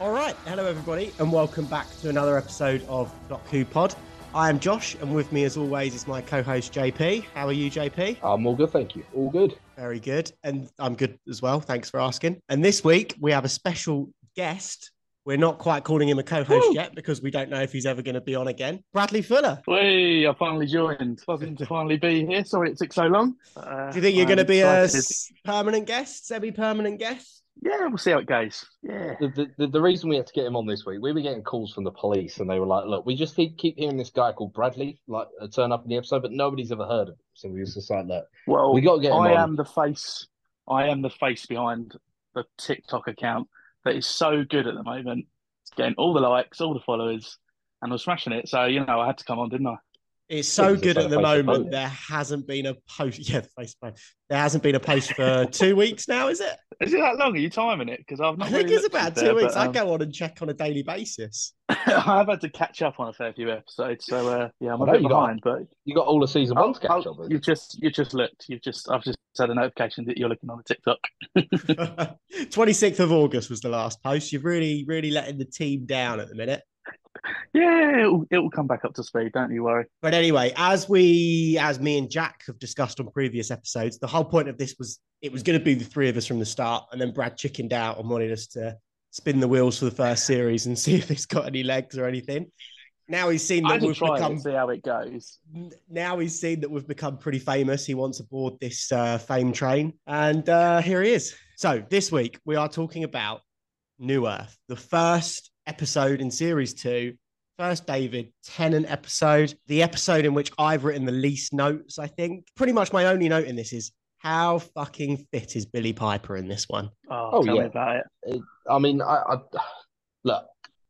All right, hello everybody, and welcome back to another episode of Doc Who Pod. I am Josh, and with me, as always, is my co-host JP. How are you, JP? I'm all good, thank you. All good. Very good, and I'm good as well. Thanks for asking. And this week we have a special guest. We're not quite calling him a co-host Woo! yet because we don't know if he's ever going to be on again. Bradley Fuller. Hey, I finally joined. Buzzing to finally be here. Sorry it took so long. Uh, Do you think you're going to be a permanent guest, semi-permanent guest? Yeah, we'll see how it goes. Yeah. The, the, the, reason we had to get him on this week, we were getting calls from the police, and they were like, "Look, we just keep, keep hearing this guy called Bradley like uh, turn up in the episode, but nobody's ever heard of him." So we was just like, "Look, Well, we got to get him I on." am the face. I am the face behind the TikTok account that is so good at the moment. It's getting all the likes, all the followers, and I'm smashing it. So you know, I had to come on, didn't I? It's so he's good at the like a face moment. to There hasn't been a post. Yeah, face to. There hasn't been a post for two weeks now, is it? Is it that long? Are you timing it? Because I've I think really it's about two there, weeks. but, I um, go on and check on a daily basis. I've had to catch up on a fair few episodes, so uh, yeah, I'm a bit you got- behind. But You got all of season one to catch oh, up with. You've just you've just looked. You've just I've just had a notification that you're looking on the TikTok. 26th of August was the last post. You're really, really letting the team down at the minute. Yeah, it'll, it'll come back up to speed. Don't you worry. But anyway, as we, as me and Jack have discussed on previous episodes, the whole point of this was it was going to be the three of us from the start, and then Brad chickened out and wanted us to spin the wheels for the first series and see if it's got any legs or anything. Now he's seen that we've become see how it goes. now he's seen that we've become pretty famous. He wants aboard this uh, fame train, and uh, here he is. So this week we are talking about New Earth, the first episode in series two, first David Tennant episode, the episode in which I've written the least notes. I think pretty much my only note in this is how fucking fit is Billie Piper in this one. Oh, Oh, tell yeah. me about it. I mean, I, I look.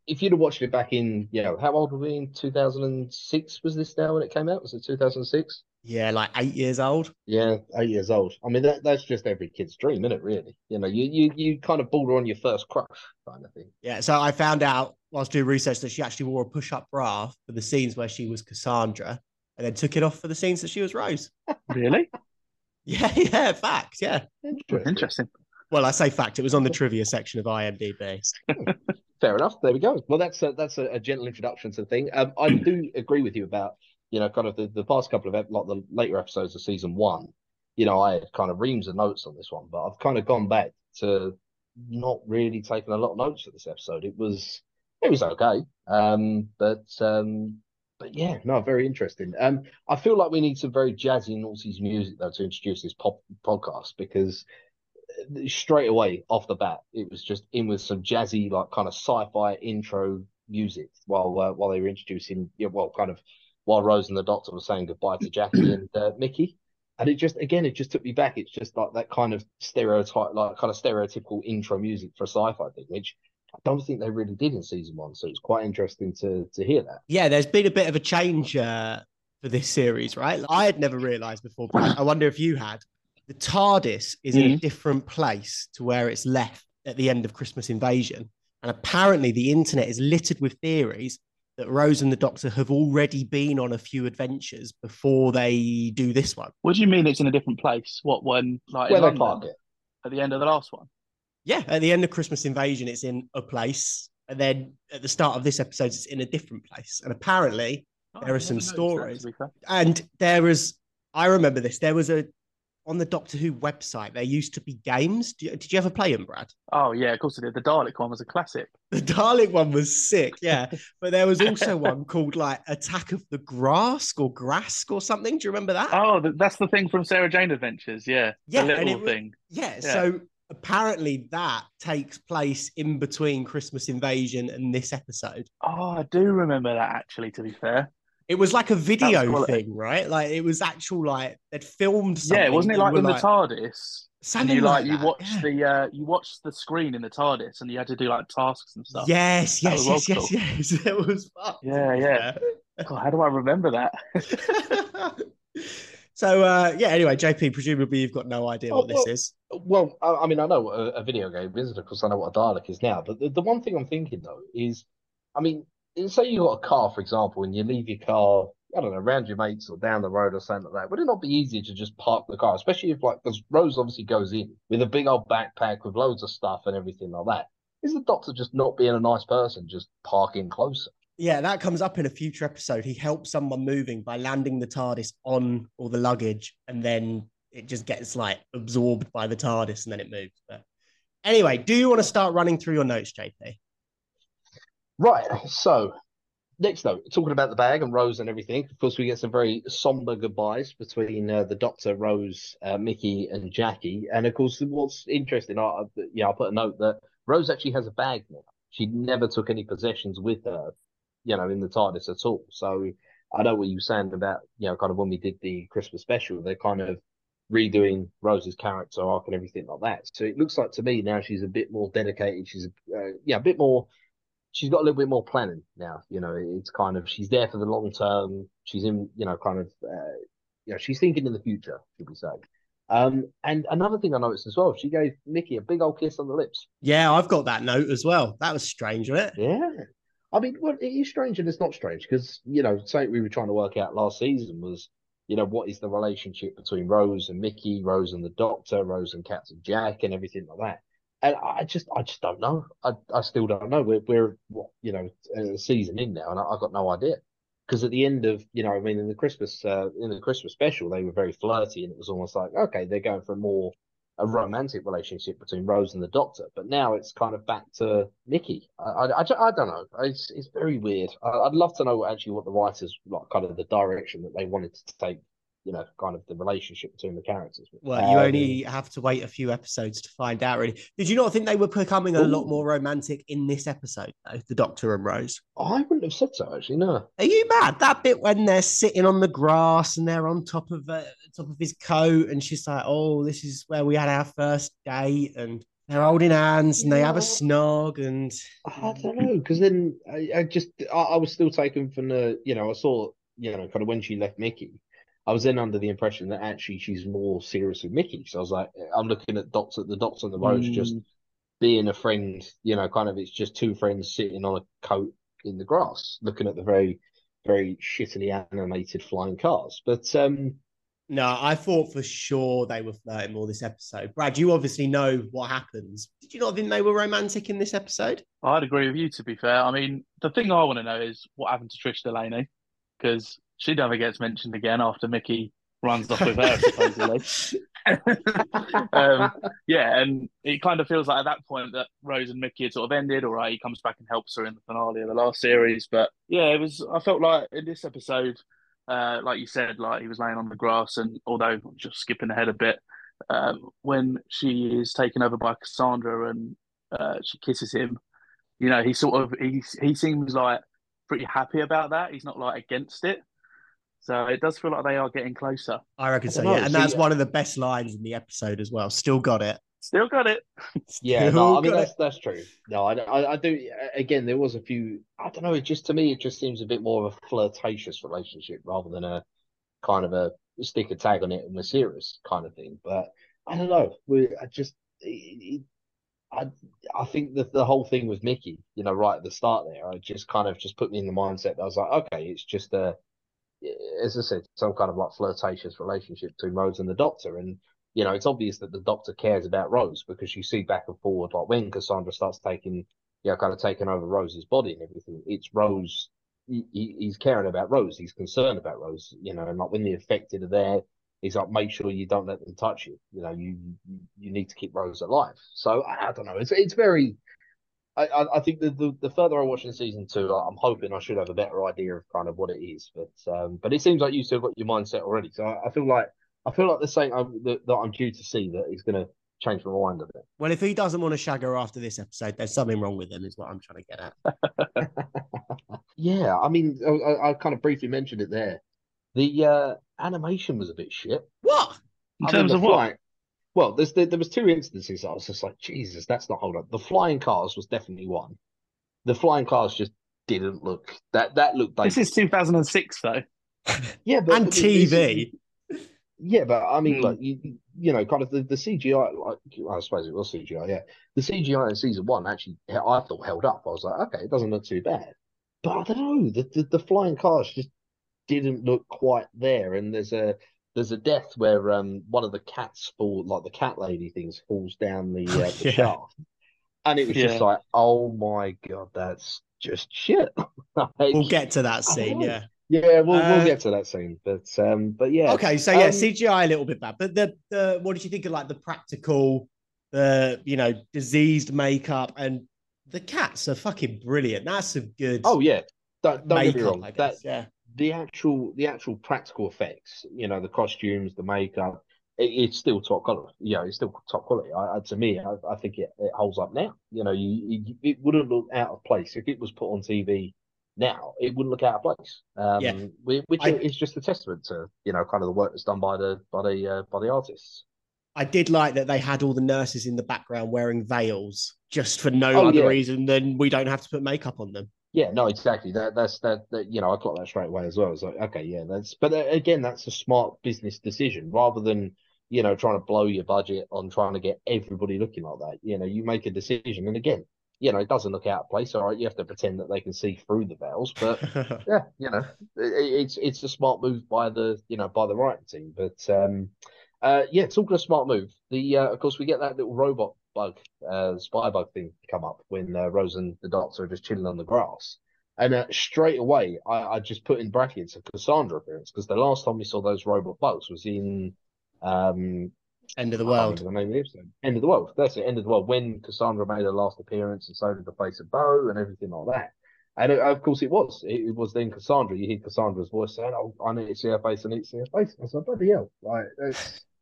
If you'd have watched it back in, you know, how old were we in 2006? Was this now when it came out? Was it 2006? Yeah, like eight years old. Yeah, eight years old. I mean, that that's just every kid's dream, isn't it? Really, you know, you you you kind of border on your first crush kind of thing. Yeah, so I found out whilst doing research that she actually wore a push-up bra for the scenes where she was Cassandra, and then took it off for the scenes that she was Rose. Really Yeah, yeah, fact. Yeah. interesting. Well, I say fact. It was on the trivia section of IMDb. Fair enough. There we go. Well, that's a, that's a, a gentle introduction to the thing. Um, I do agree with you about you know kind of the, the past couple of ep- like the later episodes of season one. You know, I had kind of reams of notes on this one, but I've kind of gone back to not really taking a lot of notes for this episode. It was it was okay, um, but um, but yeah, no, very interesting. Um, I feel like we need some very jazzy noughties music though to introduce this pop podcast because straight away off the bat, it was just in with some jazzy, like kind of sci-fi intro music while uh, while they were introducing, yeah, well, kind of while Rose and the Doctor were saying goodbye to Jackie and uh, Mickey, and it just again, it just took me back. It's just like that kind of stereotype, like kind of stereotypical intro music for a sci-fi thing, which I don't think they really did in season one. So it's quite interesting to to hear that. Yeah, there's been a bit of a change uh, for this series, right? I had never realised before, but I wonder if you had. The TARDIS is in a Mhm. different place to where it's left at the end of Christmas Invasion. And apparently, the internet is littered with theories that Rose and the Doctor have already been on a few adventures before they do this one. What do you mean it's in a different place? What one? Like Where in they London, it. at the end of the last one? Yeah, at the end of Christmas Invasion, it's in a place. And then at the start of this episode, it's in a different place. And apparently, Oh, There are some never that, stories. to be fair. and there is i remember this there was a on the doctor who website there used to be games did you, did you ever play them brad Oh yeah, of course it did. The Dalek one was a classic. the dalek one was sick yeah but there was also one called like attack of the Graske or Graske or something do you remember that Oh, that's the thing from Sarah Jane Adventures. Yeah, Yeah, the little it thing. yeah, yeah. so apparently that takes place in between christmas invasion and this episode Oh, I do remember that actually. To be fair, it was like a video thing right like it was actual like they'd filmed something yeah, wasn't it like were in the TARDIS? And something you like, like you that, watched yeah. the uh you watched the screen in the TARDIS and you had to do like tasks and stuff. Yes, That yes, yes, old yes, yes. It was fun. Yeah, yeah. God, how do I remember that? so uh yeah, anyway, JP, presumably you've got no idea Oh, what this is. Well, I, I mean, I know what a, a video game is, and of course, I know what a Dalek is now. But the, the one thing I'm thinking though is, I mean, say you got a car, for example, and you leave your car, I don't know, around your mates or down the road or something like that. Would it not be easier to just park the car, especially if like, because Rose obviously goes in with a big old backpack with loads of stuff and everything like that. is the Doctor just not being a nice person, just parking closer? Yeah, that comes up in a future episode. He helps someone moving by landing the TARDIS on all the luggage, and then it just gets like absorbed by the TARDIS, and then it moves. But anyway, do you want to start running through your notes, JP? Right. So next note, talking about the bag and Rose and everything. Of course, we get some very somber goodbyes between uh, the Doctor, Rose, uh, Mickey, and Jackie. And of course, what's interesting, I, yeah, I put a note that Rose actually has a bag now. She never took any possessions with her, you know, in the TARDIS at all. So I know what you were saying about, you know, kind of when we did the Christmas special, they're kind of redoing Rose's character arc and everything like that. So it looks like to me now she's a bit more dedicated. She's, uh, yeah, a bit more she's got a little bit more planning now. You know, it's kind of she's there for the long term. She's in, you know, kind of, uh, you know, she's thinking in the future, should we say? Um, and another thing I noticed as well, she gave Mickey a big old kiss on the lips. Yeah, I've got that note as well. That was strange, wasn't it? Yeah. I mean, well, it is strange and it's not strange because, you know, something we were trying to work out last season was, you know, what is the relationship between Rose and Mickey, Rose and the Doctor, Rose and Captain Jack, and everything like that and I just I just don't know. I, I still don't know. We're we're you know a season in now, and I, have got no idea. Because at the end of you know, I mean, in the Christmas uh, in the Christmas special, they were very flirty, and it was almost like okay, they're going for a more a romantic relationship between Rose and the Doctor. But now it's kind of back to Mickey. I I, I, I don't know. It's it's very weird. I, would love to know actually what the writers like, kind of the direction that they wanted to take you know, kind of the relationship between the characters. Well, you um, only have to wait a few episodes to find out, really. Did you not think they were becoming a ooh. lot more romantic in this episode, though, the Doctor and Rose? I wouldn't have said so, actually, no. Are you mad? That bit when they're sitting on the grass and they're on top of uh, top of his coat, and she's like, oh, this is where we had our first date, and they're holding hands and yeah. they have a snog and I don't know because then I, I just I, I, was still taken from the you know I saw you know kind of when she left Mickey I was then under the impression that actually she's more serious with Mickey. So I was like, I'm looking at dots at the dots on the road, mm. just being a friend, you know, kind of it's just two friends sitting on a coat in the grass, looking at the very, very shittily animated flying cars. But um no, I thought for sure they were flirting more this episode. Brad, you obviously know what happens. Did you not think they were romantic in this episode? I'd agree with you, to be fair. I mean, the thing I want to know is what happened to Trish Delaney, because she never gets mentioned again after Mickey runs off with her, supposedly. um, yeah, and it kind of feels like at that point that Rose and Mickey had sort of ended, or he comes back and helps her in the finale of the last series. But yeah, it was. I felt like in this episode, uh, like you said, like he was laying on the grass, and although just skipping ahead a bit, uh, when she is taken over by Cassandra and uh, she kisses him, you know, he sort of he he seems like pretty happy about that. He's not like against it. So it does feel like they are getting closer. I reckon so, yeah. And that's one of the best lines in the episode as well. Still got it. Still got it. yeah, no, I mean that's it. that's true. No, I, I, I do. Again, there was a few. I don't know. It just to me, it just seems a bit more of a flirtatious relationship rather than a kind of a stick a tag on it and we're serious kind of thing. But I don't know. We I just. It, I I think that the whole thing with Mickey, you know, right at the start there, I just kind of just put me in the mindset that I was like, okay, it's just a as I said, some kind of like flirtatious relationship between Rose and the Doctor. And, you know, it's obvious that the Doctor cares about Rose because you see back and forward, like when Cassandra starts taking, you know, kind of taking over Rose's body and everything, it's Rose. He, he's caring about Rose. He's concerned about Rose, you know, and like when the affected are there, he's like, make sure you don't let them touch you. You know, you you need to keep Rose alive. So I, I don't know. It's it's very I, I think the, the, the further I watch in season two, I'm hoping I should have a better idea of kind of what it is. But um, but it seems like you still got your mindset already. So I, I feel like I feel like the same that, that I'm due to see that he's going to change my mind a bit. Well, if he doesn't want to shag her after this episode, there's something wrong with him, is what I'm trying to get at. yeah, I mean, I, I, kind of briefly mentioned it there. The uh, animation was a bit shit. What? In I terms mean, of what? Well, there's, there, there was two instances. I was just like, Jesus, that's not hold up. The flying cars was definitely one. The flying cars just didn't look that that looked. Like, this is 2006 though. yeah, but and TV. yeah, but I mean, mm. like you, you know, kind of the, the CGI, like I suppose it was CGI. Yeah, the CGI in season one actually, I thought held up. I was like, okay, it doesn't look too bad. But I don't know, the the, the flying cars just didn't look quite there. And there's a there's a death where um one of the cats fall like the cat lady things falls down the, uh, the yeah. shaft and it was Yeah. just like, oh my god, that's just shit. Like, We'll get to that scene. Yeah. yeah, we'll Uh, we'll get to that scene, but um, but yeah, Okay, so yeah, Um, CGI a little bit bad, but the the what did you think of like the practical, the you know diseased makeup and the cats are fucking brilliant. That's some good. oh yeah, don't, don't get me wrong, I that yeah, the actual the actual practical effects, you know, the costumes, the makeup, it, it's still top quality. You know, it's still top quality. I, to me, I, I think it, it holds up now. You know, you, you it wouldn't look out of place if it was put on TV now. It wouldn't look out of place. Um, Yeah. which I- is just a testament to you know kind of the work that's done by the by the uh, by the artists. I did like that they had all the nurses in the background wearing veils just for no Oh, other yeah. reason than we don't have to put makeup on them. Yeah, no, exactly. That that's that, that you know, I got that straight away as well. It's like, okay, yeah, that's but uh, again, that's a smart business decision rather than you know trying to blow your budget on trying to get everybody looking like that. You know, you make a decision, and again, you know, it doesn't look out of place. All right, you have to pretend that they can see through the veils, but yeah, you know, it, it's it's a smart move by the you know by the writing team. But um, uh, yeah, talking a smart move, the uh, of course we get that little robot bug, uh, spy bug thing come up when uh, Rose and the Doctor are just chilling on the grass, and uh, straight away I, I just put in brackets a Cassandra appearance because the last time we saw those robot bugs was in um End of the world. the name of the episode. End of the world. That's it. End of the world. When Cassandra made her last appearance, and so did the face of Boe and everything like that. And uh, of course, it was. It, it was then Cassandra. You hear Cassandra's voice saying, "Oh, I need to see her face. I need to see her face." I said, "Bloody hell!" Like it's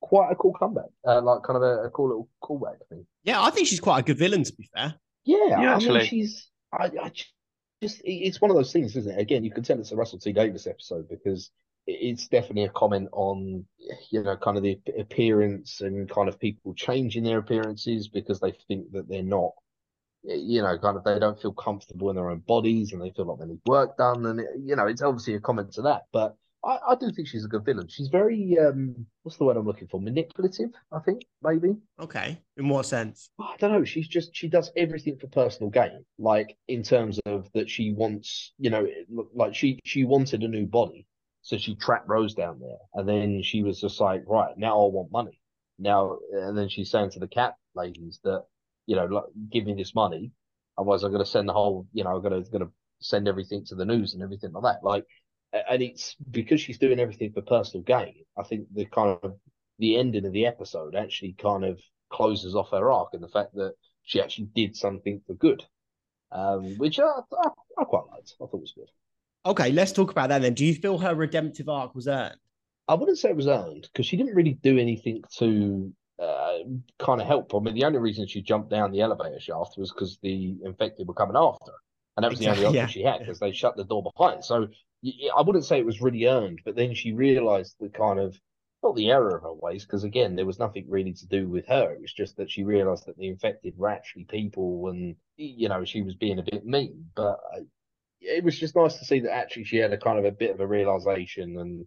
quite a cool comeback. Uh, like kind of a, a cool little callback thing. Yeah, I think she's quite a good villain to be fair. Yeah, Yeah, I actually. mean, she's. I, I just. It's one of those things, isn't it? Again, you can tell it's a Russell T Davies episode because it's definitely a comment on, you know, kind of the appearance and kind of people changing their appearances because they think that they're not, you know, kind of they don't feel comfortable in their own bodies and they feel like they need work done, and it, you know, it's obviously a comment to that. But I, I do think she's a good villain. She's very, um, what's the word I'm looking for? Manipulative, I think, maybe. Okay, in what sense? I don't know. She's just she does everything for personal gain. Like in terms of that she wants, you know, like she she wanted a new body, so she trapped Rose down there, and then she was just like, right now I want money. Now and then she's saying to the cat ladies that, you know, like give me this money, otherwise I'm going to send the whole, you know, I'm going to going to send everything to the news and everything like that. Like, and it's because she's doing everything for personal gain. I think the kind of the ending of the episode actually kind of closes off her arc and the fact that she actually did something for good, um, which I, I, I quite liked. I thought it was good. Okay, let's talk about that then. Do you feel her redemptive arc was earned? I wouldn't say it was earned because she didn't really do anything to uh, kind of help. I mean, the only reason she jumped down the elevator shaft was because the infected were coming after her. And that was Exactly, the only option yeah, she had because they shut the door behind. So I wouldn't say it was really earned, but then she realized the kind of not the error of her ways because again, there was nothing really to do with her. It was just that she realized that the infected were actually people, and you know she was being a bit mean. But uh, it was just nice to see that actually she had a kind of a bit of a realization and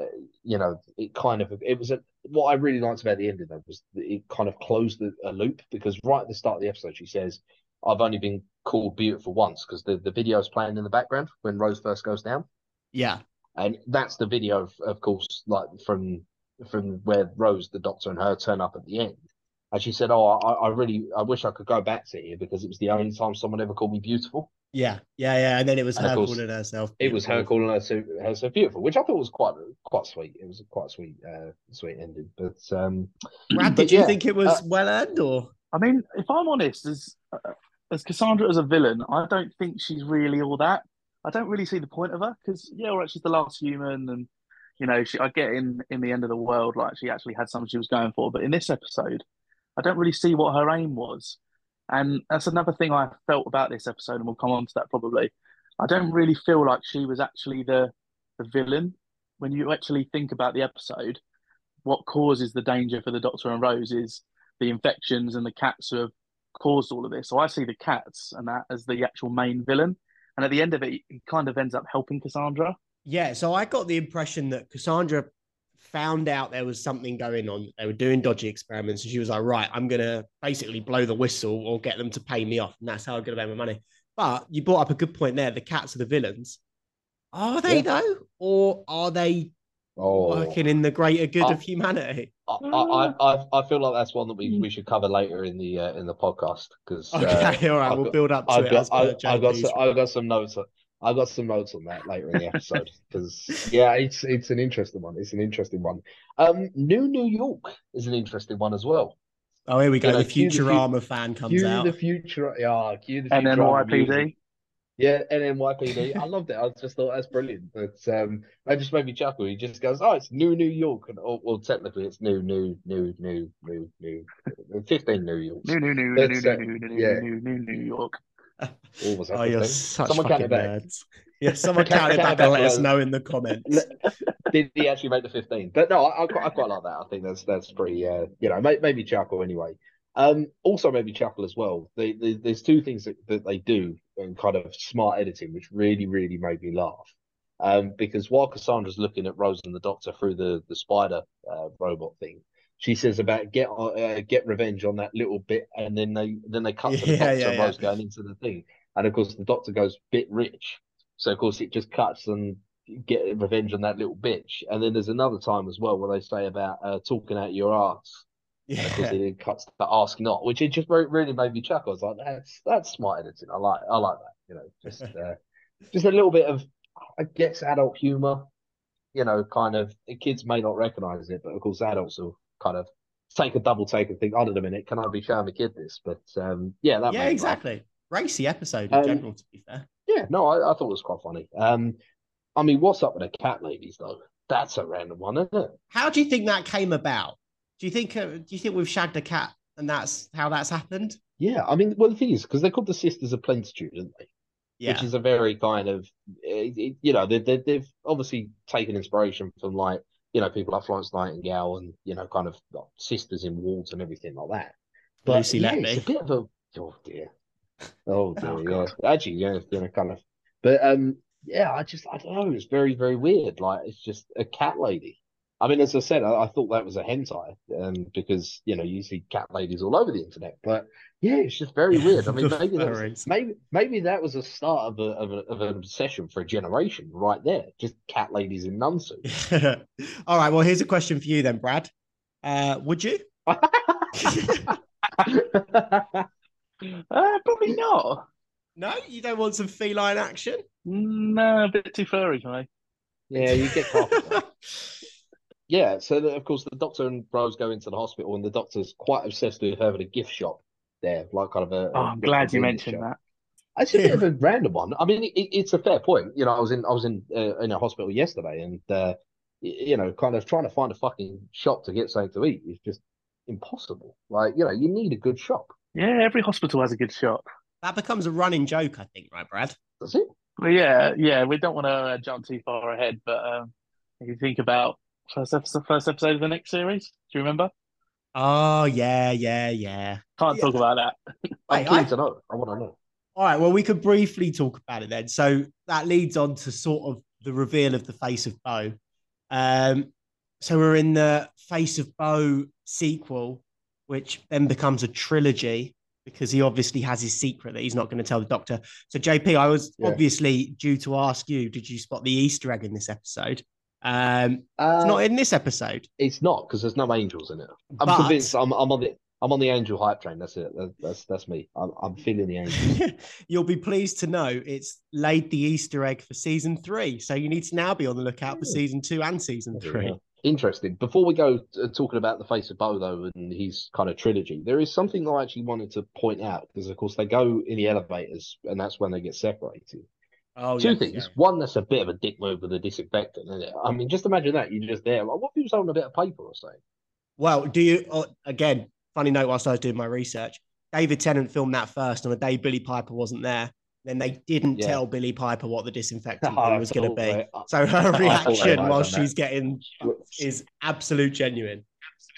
uh, you know, it kind of it was a what I really liked about the ending though was it kind of closed the, a loop because right at the start of the episode she says, "I've only been called beautiful once" because the the video is playing in the background when Rose first goes down, Yeah, and that's the video, of, of course, like from from where Rose, the Doctor, and her turn up at the end. And she said, "Oh, I, I really, I wish I could go back to here because it was the only time someone ever called me beautiful. yeah, yeah, yeah. And then it was And her course, calling herself. It was her calling herself, so, her so beautiful, which I thought was quite quite sweet. It was a quite sweet, uh, sweet ending. But um, Brad, But did you yeah, think it was uh, well earned or? I mean, if I'm honest, as as Cassandra as a villain, I don't think she's really all that. I don't really see the point of her because yeah, all right, she's the last human, and you know, she I get in in the end of the world, like she actually had something she was going for. But in this episode, I don't really see what her aim was, and that's another thing I felt about this episode, and we'll come on to that probably. I don't really feel like she was actually the the villain when you actually think about the episode. What causes the danger for the Doctor and Rose is the infections and the cats who have caused all of this. So I see the cats and that as the actual main villain. And at the end of it, he kind of ends up helping Cassandra. Yeah, so I got the impression that Cassandra found out there was something going on. They were doing dodgy experiments, and she was like, "Right, I'm gonna basically blow the whistle or get them to pay me off, and that's how I'm gonna make my money." But you brought up a good point there. The cats are the villains. Are they Yeah. though, or are they Oh, working in the greater good I- of humanity. I, I, I, I feel like that's one that we, we should cover later in the uh, in the podcast because Okay, all right, I've we'll got- build up to I've it. got I, I've got some, I've got some notes. on- I've got some notes on that later in the episode because yeah, it's it's an interesting one. It's an interesting one. Um, New New York is an interesting one as well. Oh, here we go. You know, the cue the fu- fan comes Cue out. the future, yeah, cue the And then Futurama music. YPD. Yeah, NNYPD. I loved it. I just thought that's brilliant. But um, that just made me chuckle. He just goes, "Oh, it's New New York," and oh, well, technically, it's New New New New New New fifteen New Yorks. New, new, new, new, That's, new, uh, new, new, yeah. new, new, New York. Or was that Oh, you're 15? such Someone fucking count it back. nerds. Yeah, someone Count- count it count back it and back let us for- know in the comments. Did he actually make the fifteen? But no, I, I, quite, I quite like that. I think that's that's pretty. Uh, you know, may, maybe chuckle anyway. Um, also maybe chuckle as well. They, they, there's two things that, that they do in kind of smart editing, which really really made me laugh. Um, because while Cassandra's looking at Rose and the Doctor through the the spider uh, robot thing, she says about get uh, get revenge on that little bit, and then they then they cut to the Yeah, Doctor yeah, and yeah. Rose going into the thing, and of course the Doctor goes bit rich, so of course it just cuts and get revenge on that little bitch. And then there's another time as well where they say about uh, talking out your ass. And of course Yeah. it cuts to ask not, which it just really made me chuckle. I was like, that's that's smart editing. I like I like that. You know, just uh, just a little bit of I guess adult humor. You know, kind of the kids may not recognize it, but of course adults will kind of take a double take and think, hold on a minute, can I be showing the kid this? But um, yeah, that yeah, exactly. Racy episode in Um, general, to be fair. Yeah, no, I, I thought it was quite funny. Um, I mean, what's up with the cat ladies though? That's a random one, isn't it? How do you think that came about? Do you think? Uh, do you think we've shagged a cat, and that's how that's happened? Yeah, I mean, well, the thing is, because they're called the Sisters of Plentitude, aren't they? Yeah, Which is a very kind of, you know, they, they, they've obviously taken inspiration from like, you know, people like Florence Nightingale and, you know, kind of like, sisters in wards and everything like that. But Lucy yeah, Letby. it's a bit of a, oh dear. Oh dear, Oh, yeah. Actually, yeah, you know, kind of. But um, yeah, I just, I don't know, it's very, very weird. Like, it's just a cat lady. I mean, as I said, I, I thought that was a hentai, um, because you know you see cat ladies all over the internet. But yeah, it's just very weird. I mean, maybe that's, maybe maybe that was a start of a, of, a, of an obsession for a generation right there. Just cat ladies in nun suits. All right. Well, here's a question for you then, Brad. Uh, would you? Uh, probably not. no, you don't want some feline action. No, a bit too furry for me. yeah, you get carpet. Yeah, so the, of course the doctor and Rose go into the hospital, and the doctor's quite obsessed with having a gift shop there, like kind of a. Oh, a I'm glad you mentioned shop. that. It's a bit of a random one. I mean, it, it's a fair point. You know, I was in I was in uh, in a hospital yesterday, and uh, you know, kind of trying to find a fucking shop to get something to eat is just impossible. Like, you know, you need a good shop. Yeah, every hospital has a good shop. That becomes a running joke, I think, right, Brad? That's it. Well, yeah, yeah, we don't want to uh, jump too far ahead, but um, if you think about first episode, first episode of the next series, do you remember? Oh yeah, yeah, yeah. Can't Yeah. talk about that. I'm Wait, I- to know. I want to know. All right. Well, we could briefly talk about it then. So that leads on to sort of the reveal of the face of Boe. Um, so we're in the face of Boe sequel, which then becomes a trilogy because he obviously has his secret that he's not going to tell the Doctor. So JP, I was Yeah. obviously due to ask you, did you spot the Easter egg in this episode? Um, Uh, it's not in this episode. It's not because there's no angels in it. I'm But- convinced. I'm, I'm on the I'm on the angel hype train. That's it. That's that's me. I'm I'm feeling the angel. You'll be pleased to know it's laid the Easter egg for season three. So you need to now be on the lookout for season two and season three. Yeah. Interesting. Before we go uh, talking about the face of Boe though and his kind of trilogy, there is something I actually wanted to point out because of course they go in the elevators and that's when they get separated. Oh, Two yes, things. yeah. One, that's a bit of a dick move with the disinfectant, isn't it? I mean, just imagine that you're just there. Like, what if he was holding a bit of paper or something? Well, do you oh, again? Funny note. Whilst I was doing my research, David Tennant filmed that first on the day Billie Piper wasn't there. Then they didn't Yeah. tell Billie Piper what the disinfectant I thing was going to be. they- So her reaction while she's that. getting is absolute genuine.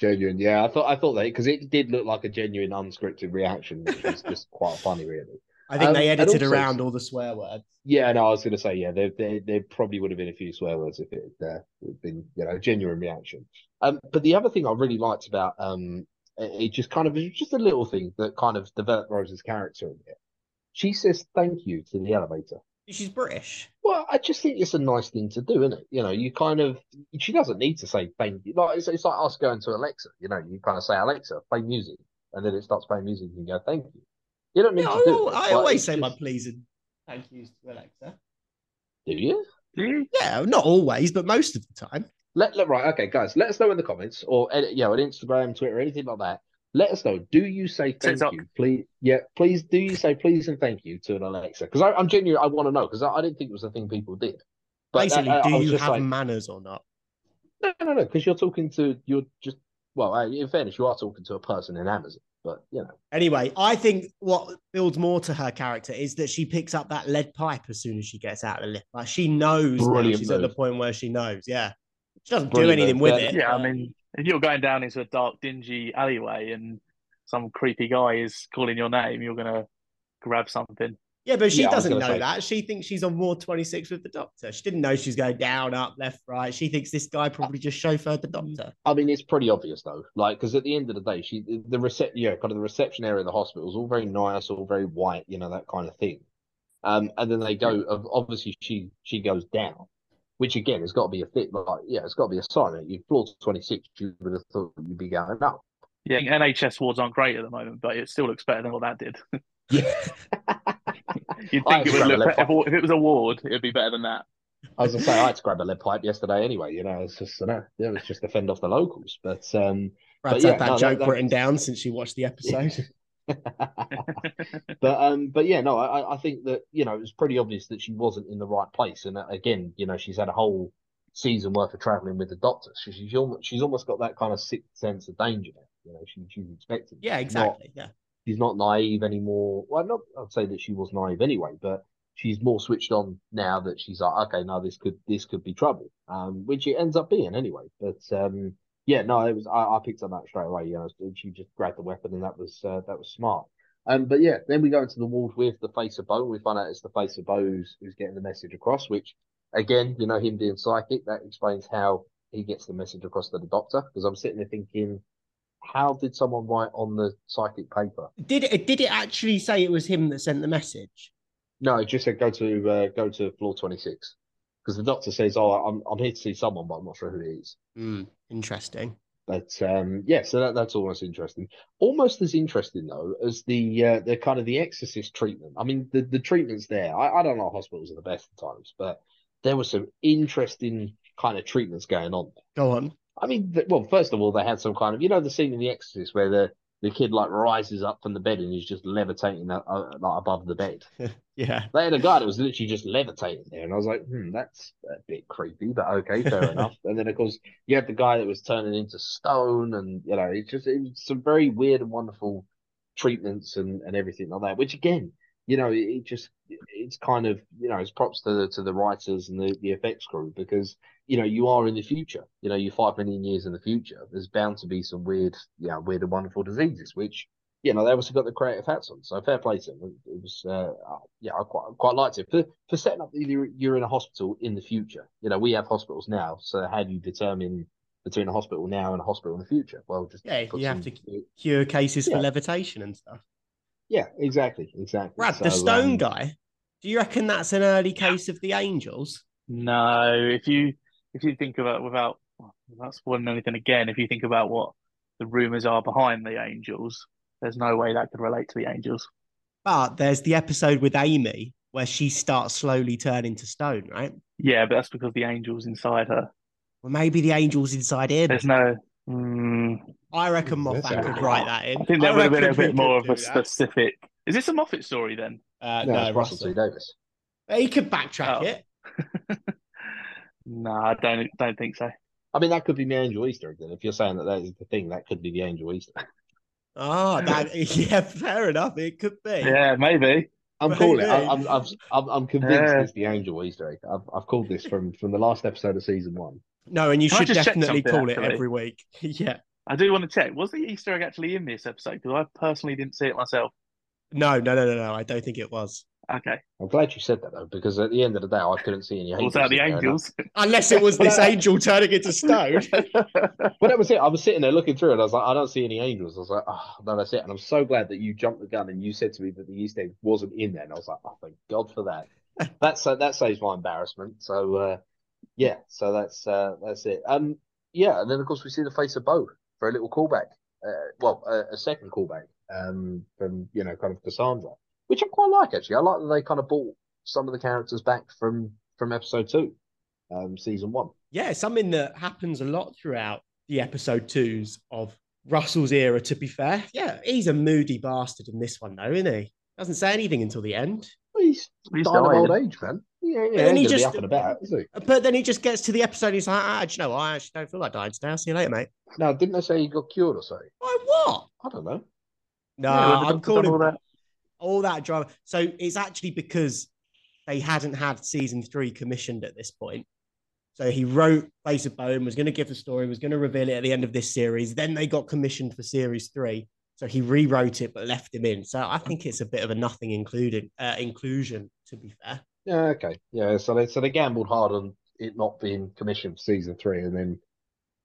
Genuine, yeah. I thought I thought that because it did look like a genuine unscripted reaction, which was just quite funny, really. I think Um, they edited also- around all the swear words. Yeah, no, I was going to say, yeah, there, there, there probably would have been a few swear words if it had uh, been, you know, genuine reaction. Um, but the other thing I really liked about um, it, it just kind of is just a little thing that kind of developed Rose's character in it. She says thank you to the elevator. She's British. Well, I just think it's a nice thing to do, isn't it? You know, you kind of she doesn't need to say thank you. Like it's, it's like us going to Alexa. You know, you kind of say Alexa, play music, and then it starts playing music, and you go thank you. You don't need Yeah, to I, do al- it. I always it's say my just- please and thank yous to Alexa. Do you? Do you? Yeah, not always, but most of the time. Let, let right, okay, guys. Let us know in the comments or edit, you know, on Instagram, Twitter, anything like that. Let us know. Do you say thank TikTok. you, please? Yeah, please. Do you say please and thank you to an Alexa? Because I'm genuine. I want to know because I, I didn't think it was a thing people did. But Basically, I- I- do I you have like, manners or not? no, no, no? Because you're talking to you're just well. uh, In fairness, you are talking to a person in Amazon, but you know. Anyway, I think what builds more to her character is that she picks up that lead pipe as soon as she gets out of the lift. Like she knows now. Brilliant she's at the point where she knows. Yeah, she doesn't Brilliant do anything move. with Yeah. it. Yeah, I mean, if you're going down into a dark, dingy alleyway and some creepy guy is calling your name, you're gonna grab something. Yeah, but she Yeah, doesn't know say- that. She thinks she's on Ward 26 with the doctor. She didn't know she's going down, up, left, right. She thinks this guy probably just chauffeured the doctor. I mean, it's pretty obvious though. Like, because at the end of the day, she the recep yeah, kind of the reception area of the hospital is all very nice, all very white, you know, that kind of thing. Um, and then they go. Obviously, she she goes down, which again has got to be a fit. Like, yeah, it's got to be a sign that you floor twenty six. You would have thought you'd be going up. Yeah, NHS wards aren't great at the moment, but it still looks better than what that did. Yeah. You'd think it would look left better. If, if it was a ward, it would be better than that. I was gonna say I had to grab a lead pipe yesterday anyway. You know, it's just you know, it was just to fend off the locals. But um, Brad's yeah, had that no, joke that- written down since she watched the episode. but um, but yeah, no, I, I think that you know it was pretty obvious that she wasn't in the right place, and uh, again, you know, she's had a whole season worth of traveling with the doctor, so she's almost she's almost got that kind of sixth sense of danger. You know, she she's expecting. yeah, She's not- exactly. Yeah. She's not naive anymore. Well, not I'd say that she was naive anyway, but she's more switched on now that she's like, okay, now this could this could be trouble. Um, which it ends up being anyway. But um, yeah, no, it was I, I picked up that straight away. You know, she just grabbed the weapon, and that was uh, that was smart. Um, but yeah, then we go into the ward with the face of Boe. We find out it's the face of Boe who's, who's getting the message across. Which, again, you know, him being psychic, that explains how he gets the message across to the doctor. Because I'm sitting there thinking, how did someone write on the psychic paper? Did it? Did it actually say it was him that sent the message? No, it just said go to uh, go to floor twenty six because the doctor says, "Oh, I'm I'm here to see someone, but I'm not sure who it is." Hmm, interesting. But um, yeah, so that, that's almost interesting. Almost as interesting though as the uh, the kind of the exorcist treatment. I mean, the the treatments there. I, I don't know hospitals are the best at times, but there was some interesting kind of treatments going on. Go on. I mean, th- well, first of all, they had some kind of you know the scene in The Exorcist where the the kid like rises up from the bed and he's just levitating uh, uh, like above the bed. Yeah. They had a guy that was literally just levitating there, and I was like, hmm, that's a bit creepy, but okay, fair enough. And then, of course, you had the guy that was turning into stone, and you know, it's just it was some very weird and wonderful treatments and, and everything like that. Which again, you know, it, just it's kind of you know, it's props to the to the writers and the the effects crew because you know you are in the future. You know, you're five million years in the future. There's bound to be some weird, you know, weird and wonderful diseases, which you know, they obviously got the creative hats on, so fair play to them. It was, uh, uh, yeah, I quite quite liked it for for setting up. that You're, you're in a hospital in the future. You know, we have hospitals now, so how do you determine between a hospital now and a hospital in the future? Well, just Yeah, you have to cure cases for levitation and stuff. Yeah, exactly, exactly. Brad, the stone um, guy. Do you reckon that's an early case of the angels? No, if you if you think about without without spoiling anything again, if you think about what the rumors are behind the angels, there's no way that could relate to the angels. But there's the episode with Amy where she starts slowly turning to stone, right? Yeah, but that's because the angels inside her. Well, maybe the angels inside him. There's no. Mm, I reckon Moffat could a- write that in. I think there would have been a bit more of a specific. Is this a Moffat story then? Uh, No, no, it's Russell T Russell. Davies. He could backtrack Oh. it. No, I don't don't think so. I mean, that could be the angel Easter egg. Then, if you're saying that that is the thing, that could be the angel Easter. egg. Oh, that yeah, fair enough. It could be. Yeah, maybe. I'm Maybe. calling it. I- I'm, I'm, I'm, I'm convinced Yeah. it's the angel Easter egg. I've, I've called this from from the last episode of season one. No, and you Can should definitely something, call it actually? every week. yeah. I do want to check. Was the Easter egg actually in this episode? Because I personally didn't see it myself. No, no, no, no, no. I don't think it was. Okay. I'm glad you said that though, because at the end of the day, I couldn't see any angels. Was that the angels? Unless it was this angel turning into stone. But that was it. I was sitting there looking through it. I was like, I don't see any angels. I was like, oh, no, that's it. And I'm so glad that you jumped the gun and you said to me that the Easter egg wasn't in there. And I was like, oh, thank God for that. that's uh, that saves my embarrassment. So uh, yeah, so that's uh, that's it. Um, yeah, and then of course we see the face of Boe for a little callback. Uh, well, a, a second callback um, from you know kind of Cassandra, which I quite like actually. I like that they kind of brought some of the characters back from from episode two, um, season one. Yeah, something that happens a lot throughout the episode twos of Russell's era. To be fair, yeah, he's a moody bastard in this one though, isn't he? Doesn't say anything until the end. Well, he's, He's dying of dying. old age, man. Yeah, yeah, then he just- and about, he? But then he just gets to the episode. He's like, ah, do you know what? I actually don't feel like dying today. I'll see you later, mate. No, didn't they say he got cured or something? Like what? I don't know. No, Yeah, I'm calling all that. all that drama. So it's actually because they hadn't had season three commissioned at this point. So he wrote Face of Bone, was going to give the story, was going to reveal it at the end of this series. Then they got commissioned for series three. So he rewrote it but left him in. So I think it's a bit of a nothing included uh, inclusion, to be fair. Yeah, okay. Yeah, so they so they gambled hard on it not being commissioned for season three and then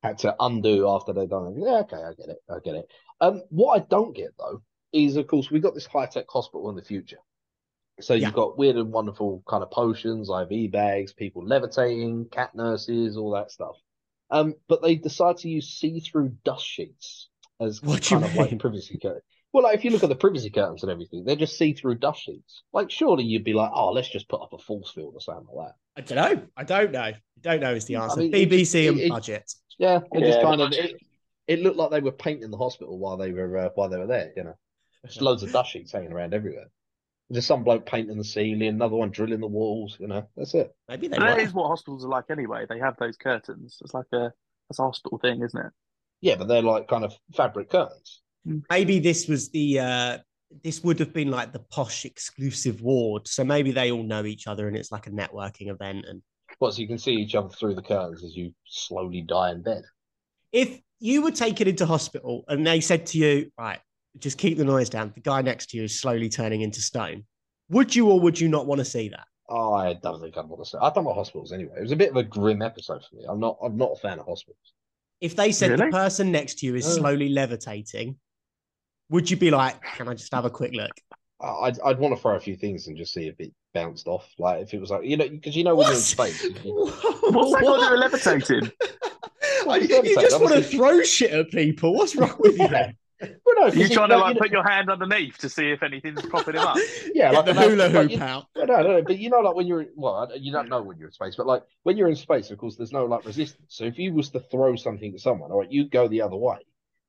had to undo after they'd done it. Yeah, okay, I get it. I get it. Um what I don't get though is of course we've got this high tech hospital in the future. So Yeah. you've got weird and wonderful kind of potions, IV bags, people levitating, cat nurses, all that stuff. Um, but they decide to use see-through dust sheets as What kind of mean? like privacy curtain. Well, like if you look at the privacy curtains and everything, they're just see-through dust sheets. Like surely you'd be like, oh, let's just put up a force field or something like that. I don't know. I don't know. I don't know is the I answer. mean, BBC just- and it- it- budget. Yeah, it just kind of it, it looked like they were painting the hospital while they were uh, while they were there. You know, just loads of dust sheets hanging around everywhere. Just some bloke painting the ceiling, another one drilling the walls. You know, that's it. Maybe they But that were. is what hospitals are like anyway. They have those curtains. It's like a that's a hospital thing, isn't it? Yeah, but they're like kind of fabric curtains. Maybe this was the uh this would have been like the posh exclusive ward so maybe they all know each other and it's like a networking event and Well, so you can see each other through the curtains as you slowly die in bed. if you were taken into hospital and they said to you right just keep the noise down the guy next to you is slowly turning into stone would you or would you not want to see that Oh, I don't think I'd want to say. I don't like hospitals anyway. It was a bit of a grim episode for me. I'm not. I'm not a fan of hospitals. if they said the person next to you is Oh. slowly levitating would you be like can i just have a quick look I- I'd I'd want to throw a few things and just see if it bounced off. Like if it was like you know because you know when you're in space. you- What's that got to do levitating? Like, It's you just want to throw shit at people. What's wrong with you? Yeah. Well, no, 'cause You it- trying to like, like you know- put your hand underneath to see if anything's propping him up? Yeah, Get like the an- hula like hoop you- out. No, no, no, but you know, like when you're well, you don't know when you're in space, but like when you're in space, of course, there's no like resistance. So if you was to throw something at someone, all right, you go the other way.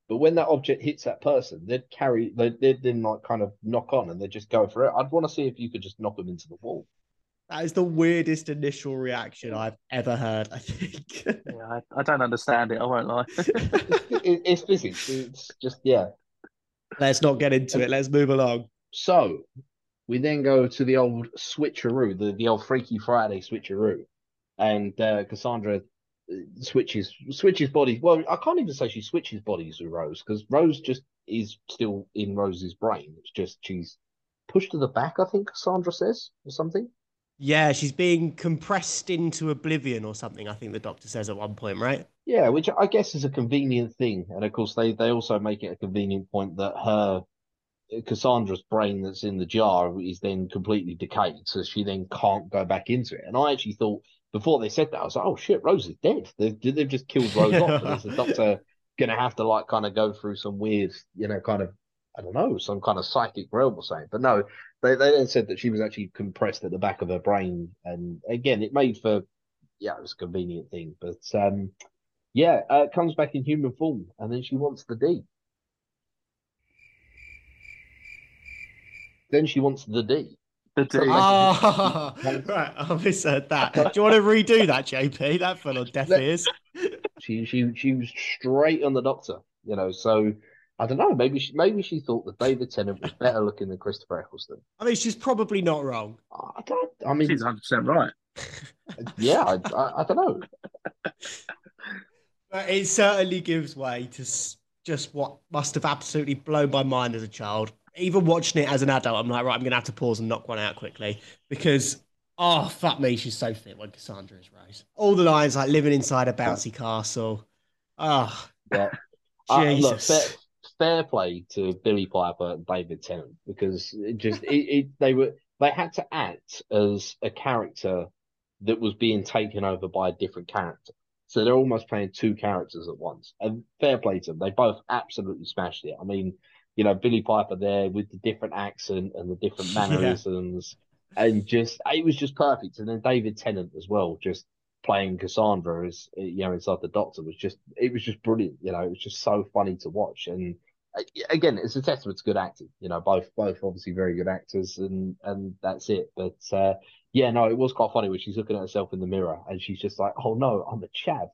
But when that object hits that person, they'd carry, they'd, they'd then like kind of knock on and they'd just go for it. I'd want to see if you could just knock them into the wall. That is the weirdest initial reaction I've ever heard. I think. Yeah, I, I don't understand it. I won't lie. It, it's physics. It's just yeah. Let's not get into it. Let's move along. So we then go to the old switcheroo, the, the old Freaky Friday switcheroo. And uh, Cassandra switches switches bodies. Well, I can't even say she switches bodies with Rose because Rose just is still in Rose's brain. It's just she's pushed to the back, I think Cassandra says, or something. Yeah, she's being compressed into oblivion or something. I think the doctor says at one point, right? Yeah, which I guess is a convenient thing. And of course, they, they also make it a convenient point that her Cassandra's brain that's in the jar is then completely decayed, so she then can't go back into it. And I actually thought before they said that, I was like, oh shit, Rose is dead. They've, they've just killed Rose off. And the doctor gonna have to like kind of go through some weird, you know, kind of I don't know, some kind of psychic realm or something. But no, they they then said that she was actually compressed at the back of her brain, and again, it made for yeah, it was a convenient thing. But um, yeah, uh, comes back in human form, and then she wants the D. Then she wants the D. The D. Ah, right. I misheard that. Do you want to redo that, JP? That fell on deaf ears. She she she was straight on the doctor, you know. So I don't know. Maybe she maybe she thought that David Tennant was better looking than Christopher Eccleston. I mean, she's probably not wrong. I don't. I mean, She's 100 percent right. yeah, I, I, I don't know. But it certainly gives way to just what must have absolutely blown my mind as a child. Even watching it as an adult, I'm like, right, I'm going to have to pause and knock one out quickly because, oh, fuck me, she's so fit when Cassandra is Rose. All the lines like living inside a bouncy castle. Oh, Yeah. Uh, look, Jesus. fair, fair play to Billie Piper and David Tennant because it just it, it they were they had to act as a character that was being taken over by a different character. So they're almost playing two characters at once. And fair play to them. They both absolutely smashed it. I mean, you know, Billie Piper there with the different accent and the different mannerisms. Yeah. And just it was just perfect. And then David Tennant as well, just playing Cassandra as you know inside the Doctor was just it was just brilliant. You know, it was just so funny to watch. And uh, again, it's a testament to good acting. You know, both both obviously very good actors, and and that's it. But uh, yeah, no, it was quite funny when she's looking at herself in the mirror and she's just like, "Oh no, I'm a chav."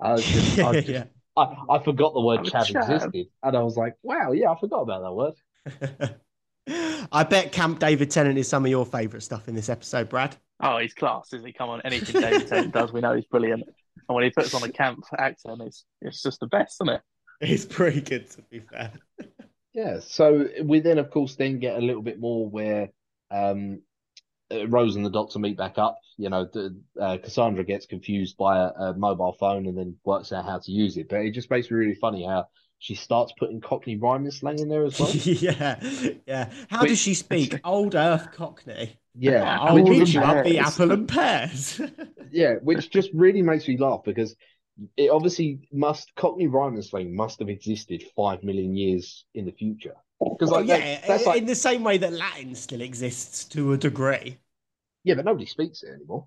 I was just, I, just, yeah. I, I forgot the word chav, chav existed, and I was like, "Wow, yeah, I forgot about that word." I bet Camp David Tennant is some of your favourite stuff in this episode, Brad. Oh, he's class, isn't he? Come on, anything David Tennant does, we know he's brilliant. And when he puts on a camp accent, it's it's just the best, isn't it? It's pretty good, to be fair. yeah. So we then, of course, then get a little bit more where um, Rose and the Doctor meet back up. You know, the, uh, Cassandra gets confused by a, a, mobile phone and then works out how to use it. But it just makes me really funny how she starts putting Cockney rhyming slang in there as well. yeah, yeah. How Which, does she speak? Old Earth Cockney. Yeah, I'll hit you up the apple and pears. yeah, which just really makes me laugh because it obviously must Cockney rhyming slang must have existed five million years in the future. Because like, well, yeah, that's like, in the same way that Latin still exists to a degree. Yeah, but nobody speaks it anymore.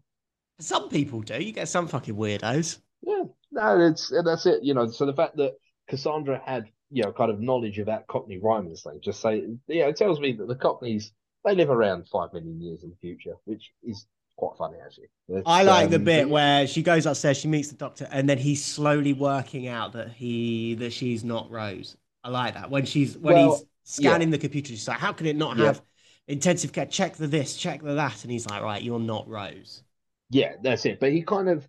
Some people do. You get some fucking weirdos. Yeah, no, it's that's it. You know, so the fact that Cassandra had you know kind of knowledge about Cockney rhyming thing, just say yeah, it tells me that the Cockneys they live around five million years in the future, which is quite funny actually. It's, I like um, the bit where she goes upstairs, she meets the doctor, and then he's slowly working out that he that she's not Rose. I like that when she's when well, he's scanning yeah. the computer. She's like, how can it not have yeah. intensive care? Check the this, check the that, and he's like, right, you're not Rose. Yeah, that's it. But he kind of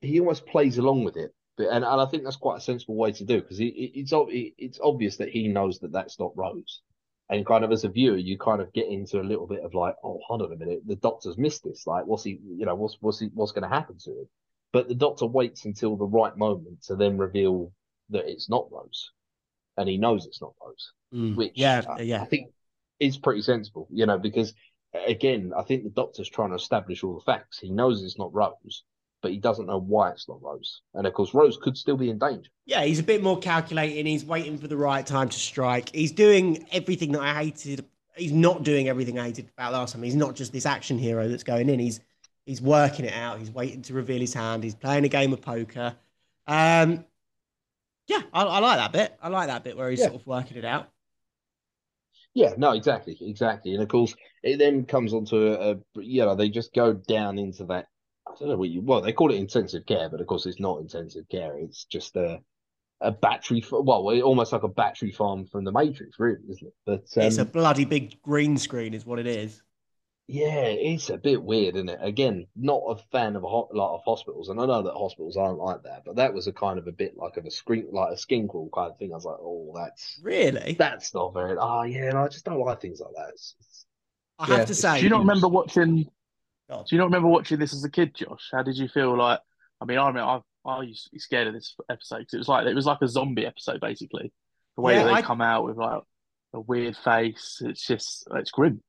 he almost plays along with it, but, and, and I think that's quite a sensible way to do because it, it, it's it's obvious that he knows that that's not Rose, and kind of as a viewer, you kind of get into a little bit of like, oh, hold on a minute, the Doctor's missed this. Like, what's he, you know, what's what's he, what's going to happen to him? But the Doctor waits until the right moment to then reveal that it's not Rose, and he knows it's not Rose. Mm, which yeah, I, yeah, I think is pretty sensible, you know, because again, I think the doctor's trying to establish all the facts. He knows it's not Rose, but he doesn't know why it's not Rose. And of course, Rose could still be in danger. Yeah, he's a bit more calculating. He's waiting for the right time to strike. He's doing everything that I hated. He's not doing everything I hated about last time. He's not just this action hero that's going in. He's he's working it out. He's waiting to reveal his hand. He's playing a game of poker. Um, yeah, I, I like that bit. I like that bit where he's yeah. sort of working it out. Yeah, no, exactly, exactly. And of course, it then comes onto a, a you know, they just go down into that. I don't know what you, well, they call it intensive care, but of course, it's not intensive care. It's just a, a battery, well, almost like a battery farm from the Matrix, really, isn't it? But um, it's a um, bloody big green screen, is what it is. Yeah, it's a bit weird, isn't it? Again, not a fan of a ho- lot of hospitals, and I know that hospitals aren't like that, but that was a kind of a bit like of a screen, like a skin crawl kind of thing. I was like, oh, that's really that's not very. Oh yeah, and I just don't like things like that. It's, it's, I yeah, have to say, do you not remember watching? Do you not remember watching this as a kid, Josh? How did you feel like? I mean, I remember I, I used to be scared of this episode because it was like it was like a zombie episode basically. The way yeah, that they I... come out with like a weird face, it's just it's grim.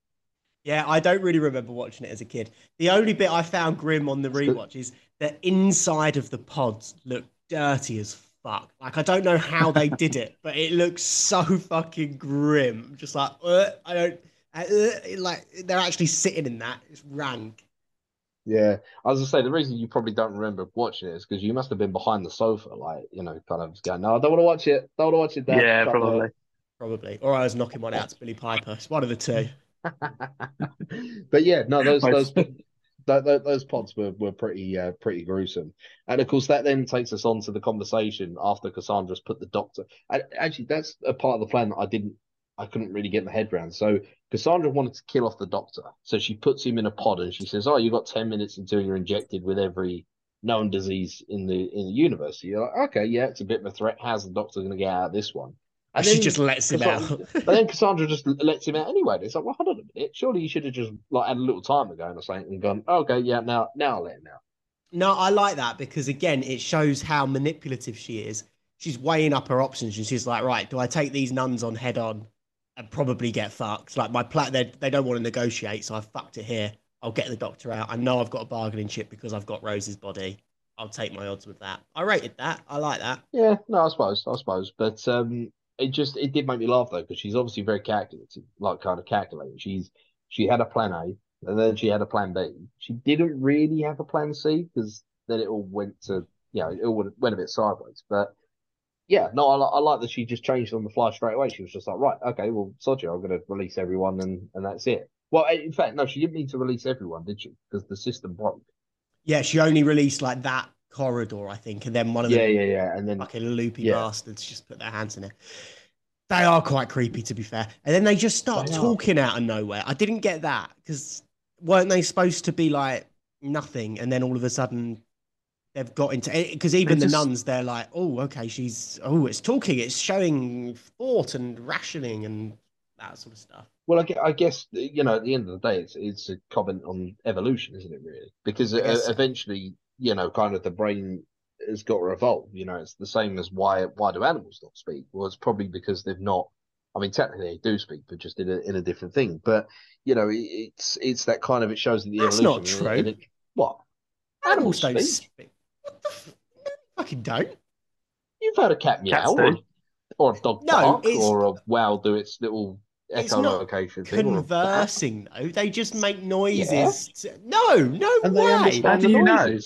Yeah, I don't really remember watching it as a kid. The only bit I found grim on the rewatch is the inside of the pods looked dirty as fuck. Like I don't know how they did it, but it looks so fucking grim. Just like uh, I don't uh, uh, like they're actually sitting in that. It's rank. Yeah, I was gonna say the reason you probably don't remember watching it is because you must have been behind the sofa, like you know, kind of going, "No, I don't want to watch it. Don't want to watch it." Dad. Yeah, probably, probably, or I was knocking one out to Billie Piper. It's one of the two. but yeah, no, those those those pods were were pretty uh, pretty gruesome, and of course that then takes us on to the conversation after Cassandra's put the doctor. I, actually, that's a part of the plan that I didn't, I couldn't really get my head around. So Cassandra wanted to kill off the doctor, so she puts him in a pod and she says, "Oh, you've got ten minutes until you're injected with every known disease in the in the universe." So you're like, "Okay, yeah, it's a bit of a threat. How's the doctor going to get out of this one?" And she just lets him out. but then Cassandra just lets him out anyway. It's like, well, hold on a minute. Surely you should have just like had a little time ago or something and gone, okay, yeah, now now I'll let him out. No, I like that because again, it shows how manipulative she is. she's weighing up her options, and she's like, right, do I take these nuns on head on and probably get fucked? Like my plan, they they don't want to negotiate, so I fucked it here. I'll get the doctor out. I know I've got a bargaining chip because I've got Rose's body. I'll take my odds with that. I rated that. I like that. Yeah, no, I suppose, I suppose, but um, it just it did make me laugh though because she's obviously very calculated, like kind of calculating. She's she had a plan A and then she had a plan B. She didn't really have a plan C because then it all went to you know it all went a bit sideways. But yeah, no, I, I like that she just changed on the fly straight away. She was just like, right, okay, well, sod you, I'm going to release everyone and and that's it. Well, in fact, no, she didn't need to release everyone, did she? Because the system broke. Yeah, she only released like that corridor, I think, and then one of the Yeah, yeah, yeah, and then fucking loopy Yeah. bastards just put their hands in it. They are quite creepy, to be fair. And then they just start They are. talking out of nowhere. I didn't get that because weren't they supposed to be like nothing, and then all of a sudden they've got into because even They the just- nuns, they're like, oh, okay, she's oh, it's talking, it's showing thought and rationing and that sort of stuff. Well, I guess you know at the end of the day, it's it's a comment on evolution, isn't it? Really, because guess uh, eventually, you know, kind of the brain has got to evolve. You know, it's the same as why why do animals not speak? Well, it's probably because they've not. I mean, technically they do speak, but just in a in a different thing. But you know, it, it's it's that kind of it shows that the That's evolution. not and it- true. and it- what Animals don't speak. speak. What the f- no, fucking don't. You've heard a cat meow, or, or a dog No, bark, or a wow do its little It's not thing, or a bat. Conversing though, they just make noises. to- No, no and they way. understand How the do you know?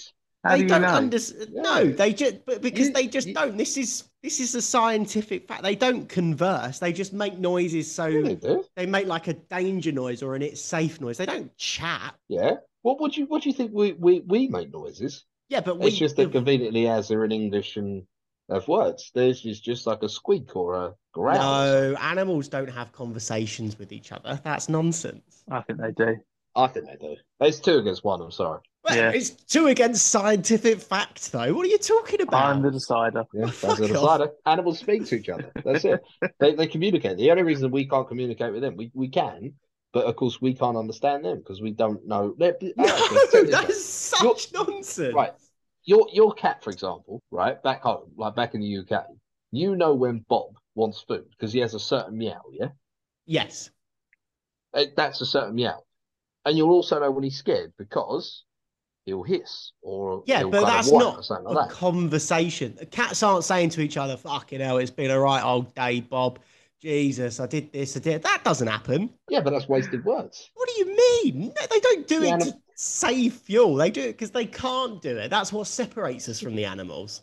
Noises. How they do don't know? understand. Uh, yeah. No, they just but because You- they just you- don't. This is this is a scientific fact. They don't converse. They just make noises. So Yeah, they do. they make like a danger noise or an it's safe noise. They don't chat. Yeah. What would you what do you think we we, we make noises? Yeah, but we It's just that conveniently as they're in English and of words. Theirs is just like a squeak or a growl. no animals don't have conversations with each other. That's nonsense. I think they do. I think they do. It's two against one, I'm sorry. Well, Yeah. It's two against scientific fact, though. What are you talking about? I'm the decider. Yeah, Fuck that's a off. decider. Animals speak to each other. That's it. they they communicate. The only reason we can't communicate with them, we, we can, but of course we can't understand them because we don't know. they're- No, actually, check this out. that's such nonsense. Right. Your your cat, for example, right, back home, like back in the UK, you know when Bob wants food because he has a certain meow, yeah? Yes. Uh, That's a certain meow. And you'll also know when he's scared because he'll hiss or Yeah, but that's not something a that. conversation. Cats aren't saying to each other, "Fucking hell, it's been a right old day, Bob." Jesus, I did this, I did that. Doesn't happen. Yeah, but that's wasted words. What do you mean? No, they don't do Yeah, it and- to save fuel. They do it because they can't do it. That's what separates us from the animals.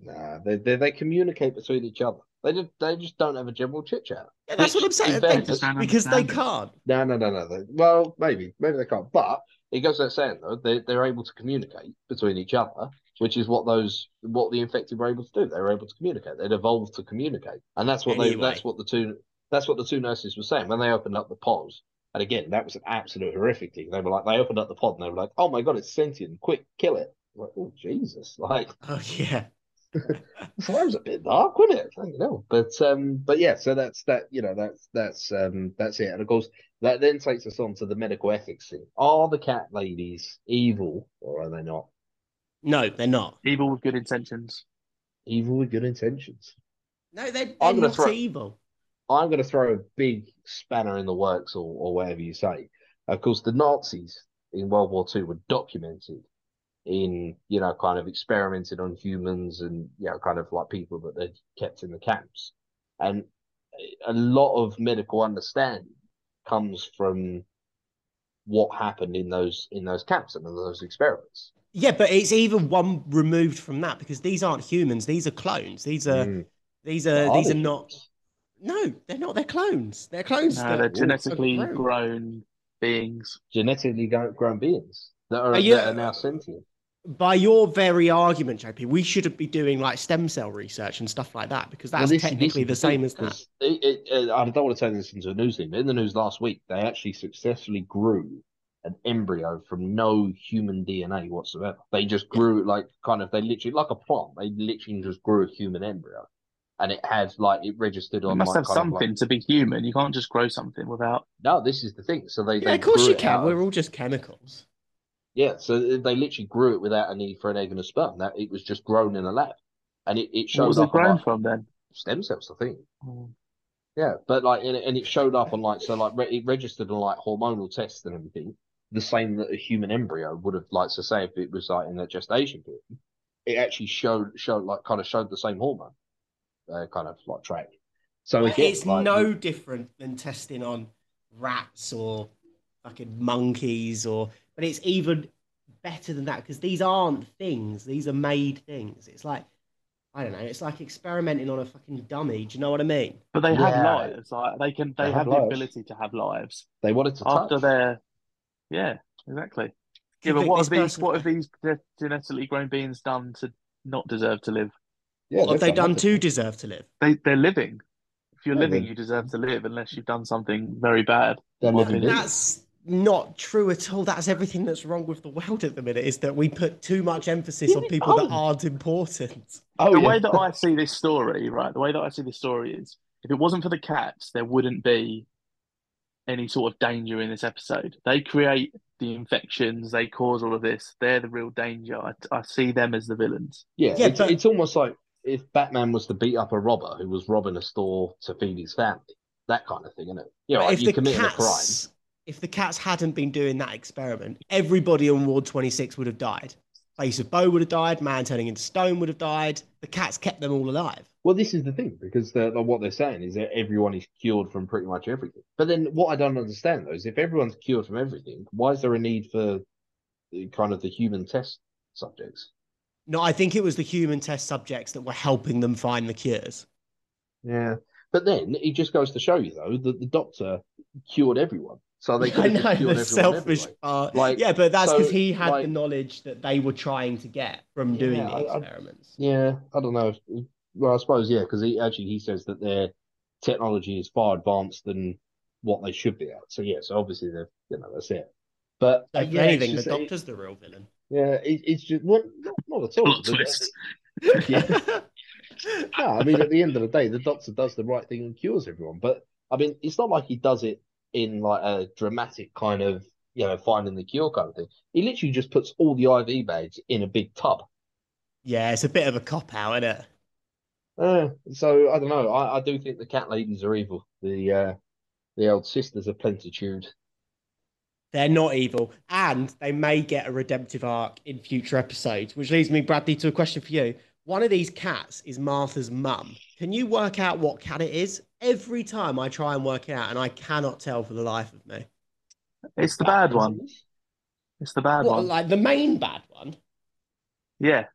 Nah, they, they they communicate between each other. They just they just don't have a general chit chat. Yeah, that's what I'm saying. They- fairness- Just because they can't. No, no, no, no. They, well, maybe maybe they can't. But it goes without saying though, they they're able to communicate between each other, which is what those what the infected were able to do. They were able to communicate. They'd evolved to communicate, and that's what they that's what the two that's what the two nurses were saying when they opened up the pod. And again, that was an absolute horrific thing. They were like, they opened up the pod and they were like, "Oh my god, it's sentient! Quick, kill it!" Like, oh Jesus! Like, Oh yeah. So that was a bit dark, wasn't it? You know, but um, but yeah, so that's that. You know, that's that's um, that's it. And of course, that then takes us on to the medical ethics thing. Are the cat ladies evil or are they not? No, they're not. Evil with good intentions. Evil with good intentions. No, they're, they're I'm not throw- evil. I'm going to throw a big spanner in the works, or or whatever you say. Of course, the Nazis in World War II were documented in you know kind of experimented on humans and you know kind of like people that they kept in the camps, and a lot of medical understanding comes from what happened in those in those camps and in those experiments. Yeah, but it's even one removed from that because these aren't humans. These are clones. These are Mm. these are Are these they are not. No, they're not. They're clones. They're clones. No, they're genetically grown. grown beings. genetically grown beings that are, Are you- that are now sentient. By your very argument, JP, we shouldn't be doing like stem cell research and stuff like that because that's Well, this- technically this the same as that. It, it, I don't want to turn this into a news thing, but in the news last week, they actually successfully grew an embryo from no human DNA whatsoever. They just grew like kind of, they literally, like a plant, they literally just grew a human embryo. And it had like, it registered You on must like, have kind of, like- something to be human. You can't just grow something without. no, this is the thing. So they, Yeah, they of course you can. of- We're all just chemicals. Yeah, so they literally grew it without a need for an egg and a sperm. That it was just grown in a lab. and it, it showed What showed was it up on grown like, from then? stem cells, I think. Oh. Yeah, but like, and, and it showed up on like, so like, re- it registered on like hormonal tests and everything, the same that a human embryo would have, like, so say if it was like in the gestation period, it actually showed, showed like, kind of showed the same hormone, uh, kind of like track. So again, it's like, no different than testing on rats or fucking monkeys or but it's even better than that because these aren't things these are made things it's like i don't know it's like experimenting on a fucking dummy do you know what i mean But they have lives. Like they can, They they have have the lives. ability to have lives they wanted to after touch. they're. Yeah, exactly. Yeah, You but what have these? person's What have these genetically grown beings done to not deserve to live? Yeah, what have they done to deserve to live They they're living. If you're Yeah, living, they're- you deserve to live, unless you've done something very bad. They're living that's not true at all that's everything that's wrong with the world at the minute is that we put too much emphasis on Yeah, people that oh. aren't important Oh, the yeah. way that I see this story, right? The way that I see this story is, if it wasn't for the cats, there wouldn't be any sort of danger in this episode. They create the infections, they cause all of this. They're the real danger. I, I see them as the villains. Yeah, Yeah, it's, but- it's almost like if Batman was to beat up a robber who was robbing a store to feed his family, that kind of thing, isn't it? Yeah, But like if you the committed a crime. If the cats hadn't been doing that experiment everybody on ward 26 would have died. Face of Boe would have died man turning into stone would have died. The cats kept them all alive. Well, this is the thing because what they're saying is that everyone is cured from pretty much everything. But then what I don't understand though is if everyone's cured from everything, why is there a need for the, kind of the human test subjects? no i think it was the human test subjects that were helping them find the cures. Yeah, but then it just goes to show you though that the doctor cured everyone, so they I could have know the selfish anyway. part. Like, yeah, but that's because so, he had the knowledge that they were trying to get from doing Yeah, the I- I- experiments. Yeah, I don't know. Well, I suppose yeah, because he actually he says that their technology is far advanced than what they should be at. So yeah, so obviously they're you know that's it. But So uh, yeah, anything, just- the it- doctor's the real villain. yeah, it, it's just well, not, not at all. Plot twist. Yeah. No, I mean at the end of the day, the doctor does the right thing and cures everyone. But I mean, it's not like he does it in like a dramatic kind of you know finding the cure kind of thing. He literally just puts all the IV bags in a big tub. yeah, it's a bit of a cop out, isn't it? Uh, so I don't know. I, I do think the cat ladies are evil. The uh, the old sisters of plentitude. They're not evil, and they may get a redemptive arc in future episodes. Which leads me, Bradley, to a question for you. One of these cats is Martha's mum. Can you work out what cat it is? Every time I try and work it out, and I cannot tell for the life of me. It's the bad one. It's the bad What, one. like the main bad one? Yeah,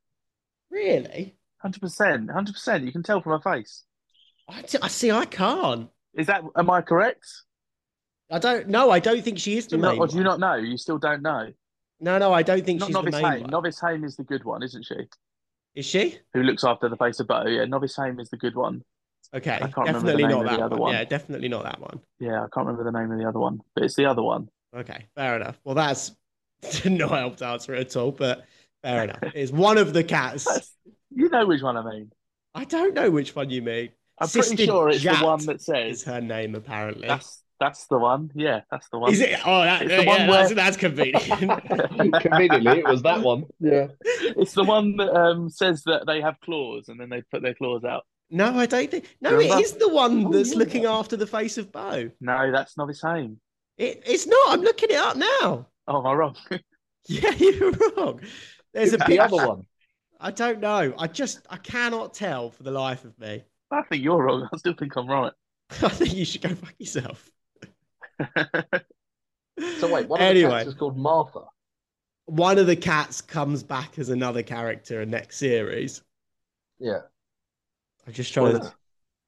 Really? hundred percent, hundred percent. You can tell from her face. I, t- I see. I can't. Is that? Am I correct? I don't. No, I don't think she is the you main not, or do you not know? You still don't know. No, no, I don't think Not she's the Novice main Hame. one. Novice Hame is the good one, isn't she? Is she? Who looks after the face of Boe? Yeah, Novice Hame is the good one. Okay, can't remember the definitely name not of the that other one. one. Yeah, definitely not that one. Yeah, I can't remember the name of the other one, but it's the other one. Okay, fair enough. Well, that's not helped to answer it at all, but fair enough. It's one of the cats. That's, you know which one I mean. I don't know which one you mean. I'm Sister pretty sure it's Jat the one that says her name apparently? that's that's the one. Yeah, that's the one. Is it? Oh, that, It's the yeah, one that's, where- that's convenient. Conveniently, it was that one. Yeah. It's the one that um, says that they have claws and then they put their claws out. No, I don't think. No, Remember? it is the one oh, that's yeah. looking after the face of Boe. No, that's Novice Hame. It, it's not. I'm looking it up now. Oh, am I wrong? Yeah, you're wrong. There's a the other one. I don't know. I just I cannot tell for the life of me. I think you're wrong. I still think I'm right. I think you should go fuck yourself. So wait, one of the cats is called Martha. one of the cats comes back as another character in next series. Yeah. I'm just trying Well,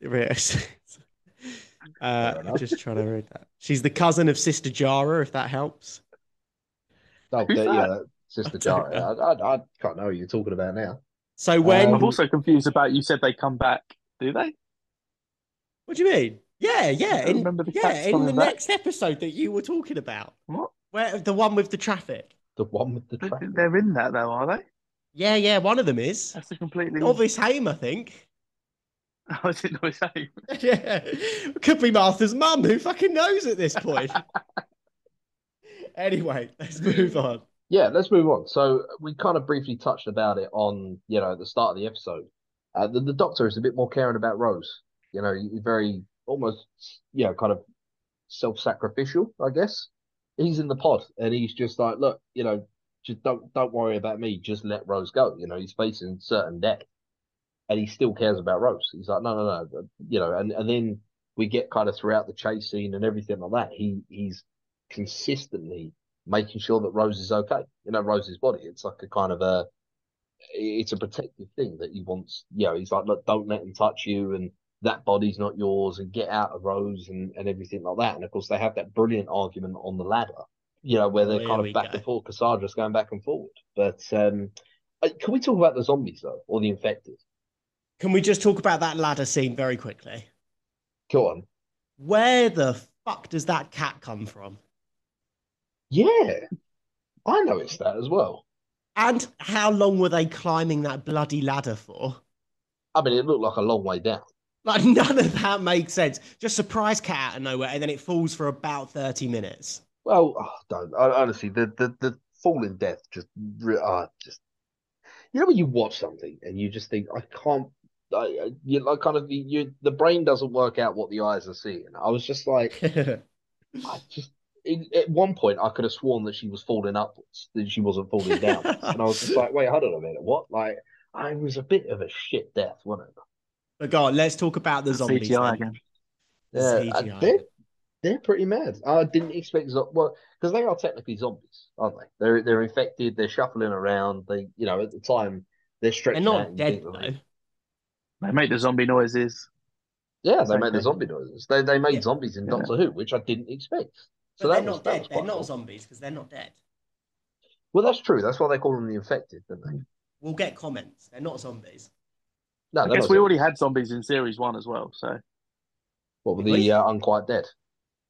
to. read- uh, I'm just trying to read that. She's the cousin of Sister Jara, if that helps. Oh, Who's yeah, that? that? Sister I don't Jara. I, I, I can't know who you're talking about now. So when Um, I'm also confused about you said they come back. Do they? what do you mean? Yeah, yeah, in, remember the yeah, in the back. next episode that you were talking about, What? where the one with the traffic. The one with the They- traffic. They're in that though, are they? Yeah, yeah, one of them is That's a completely. Novice Hame, I think. Oh, is it Novice Hame? yeah, could be Martha's mum. Who fucking knows at this point? anyway, let's move on. Yeah, let's move on. So we kind of briefly touched about it on, you know, at the start of the episode. Uh, the, the Doctor is a bit more caring about Rose. You know, he's very almost, you know, kind of self-sacrificial, I guess. He's in the pod and he's just like, look, you know, just don't don't worry about me. Just let Rose go. You know, he's facing certain death, and he still cares about Rose. He's like, no, no, no. You know, and and then we get kind of throughout the chase scene and everything like that. He he's consistently making sure that Rose is okay. You know, Rose's body. It's like a kind of a it's a protective thing that he wants. You know, he's like, look, don't let him touch you, and that body's not yours, and get out of Rose and and everything like that. And of course, they have that brilliant argument on the ladder. You know, where they're kind of back we and forth, Cassandra's going back and forward. But um, uh, can we talk about the zombies though, or the infected? Can we just talk about that ladder scene very quickly? Go on. Where the fuck does that cat come from? Yeah, I noticed that as well. And how long were they climbing that bloody ladder for? I mean, it looked like a long way down. Like none of that makes sense. Just surprise cat out of nowhere, and then it falls for about thirty minutes. Well, oh, don't I, honestly. The the the falling death just uh, just you know when you watch something and you just think I can't. I, I- you like kind of you the brain doesn't work out what the eyes are seeing. I was just like I just in, at one point I could have sworn that she was falling upwards, that she wasn't falling down, and I was just like, wait, hold on a minute, what? Like I was a bit of a shit death, wasn't it? but go on, let's talk about the zombies. CGI again. Yeah, CGI. they're they're pretty mad. I didn't expect zo- well because they are technically zombies, aren't they? They're they're infected. They're shuffling around. They you know at the time they're stretching. They're stretching out. not dead though. That. They make the zombie noises. Yeah, they Same made the zombie noises. They they made Yeah. zombies in Yeah. Doctor Who, which I didn't expect. So they're was, not dead. They're quite not cool. zombies because they're not dead. Well, that's true. That's why they call them the infected, don't they? We'll get comments. They're not zombies. No, I guess we zombies. already had zombies in series one as well. So What were the uh, unquite dead?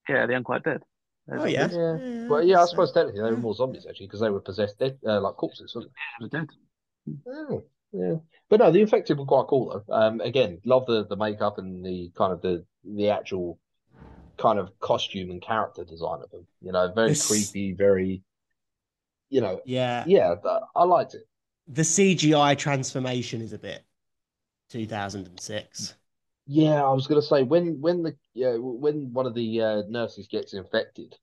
yeah, the unquite dead. They're Oh yeah. zombies. Yeah. Well, yeah, I suppose technically they were more zombies actually because they were possessed dead, uh, like corpses, wasn't Yeah, they're dead. Oh, yeah. But no, the infected were quite cool though. Um, again, love the the makeup and the kind of the the actual kind of costume and character design of them. You know, very This- creepy, very, you know, Yeah. yeah, I liked it. The CGI transformation is a bit 2006. Yeah, I was gonna say when when the yeah when one of the uh, nurses gets infected,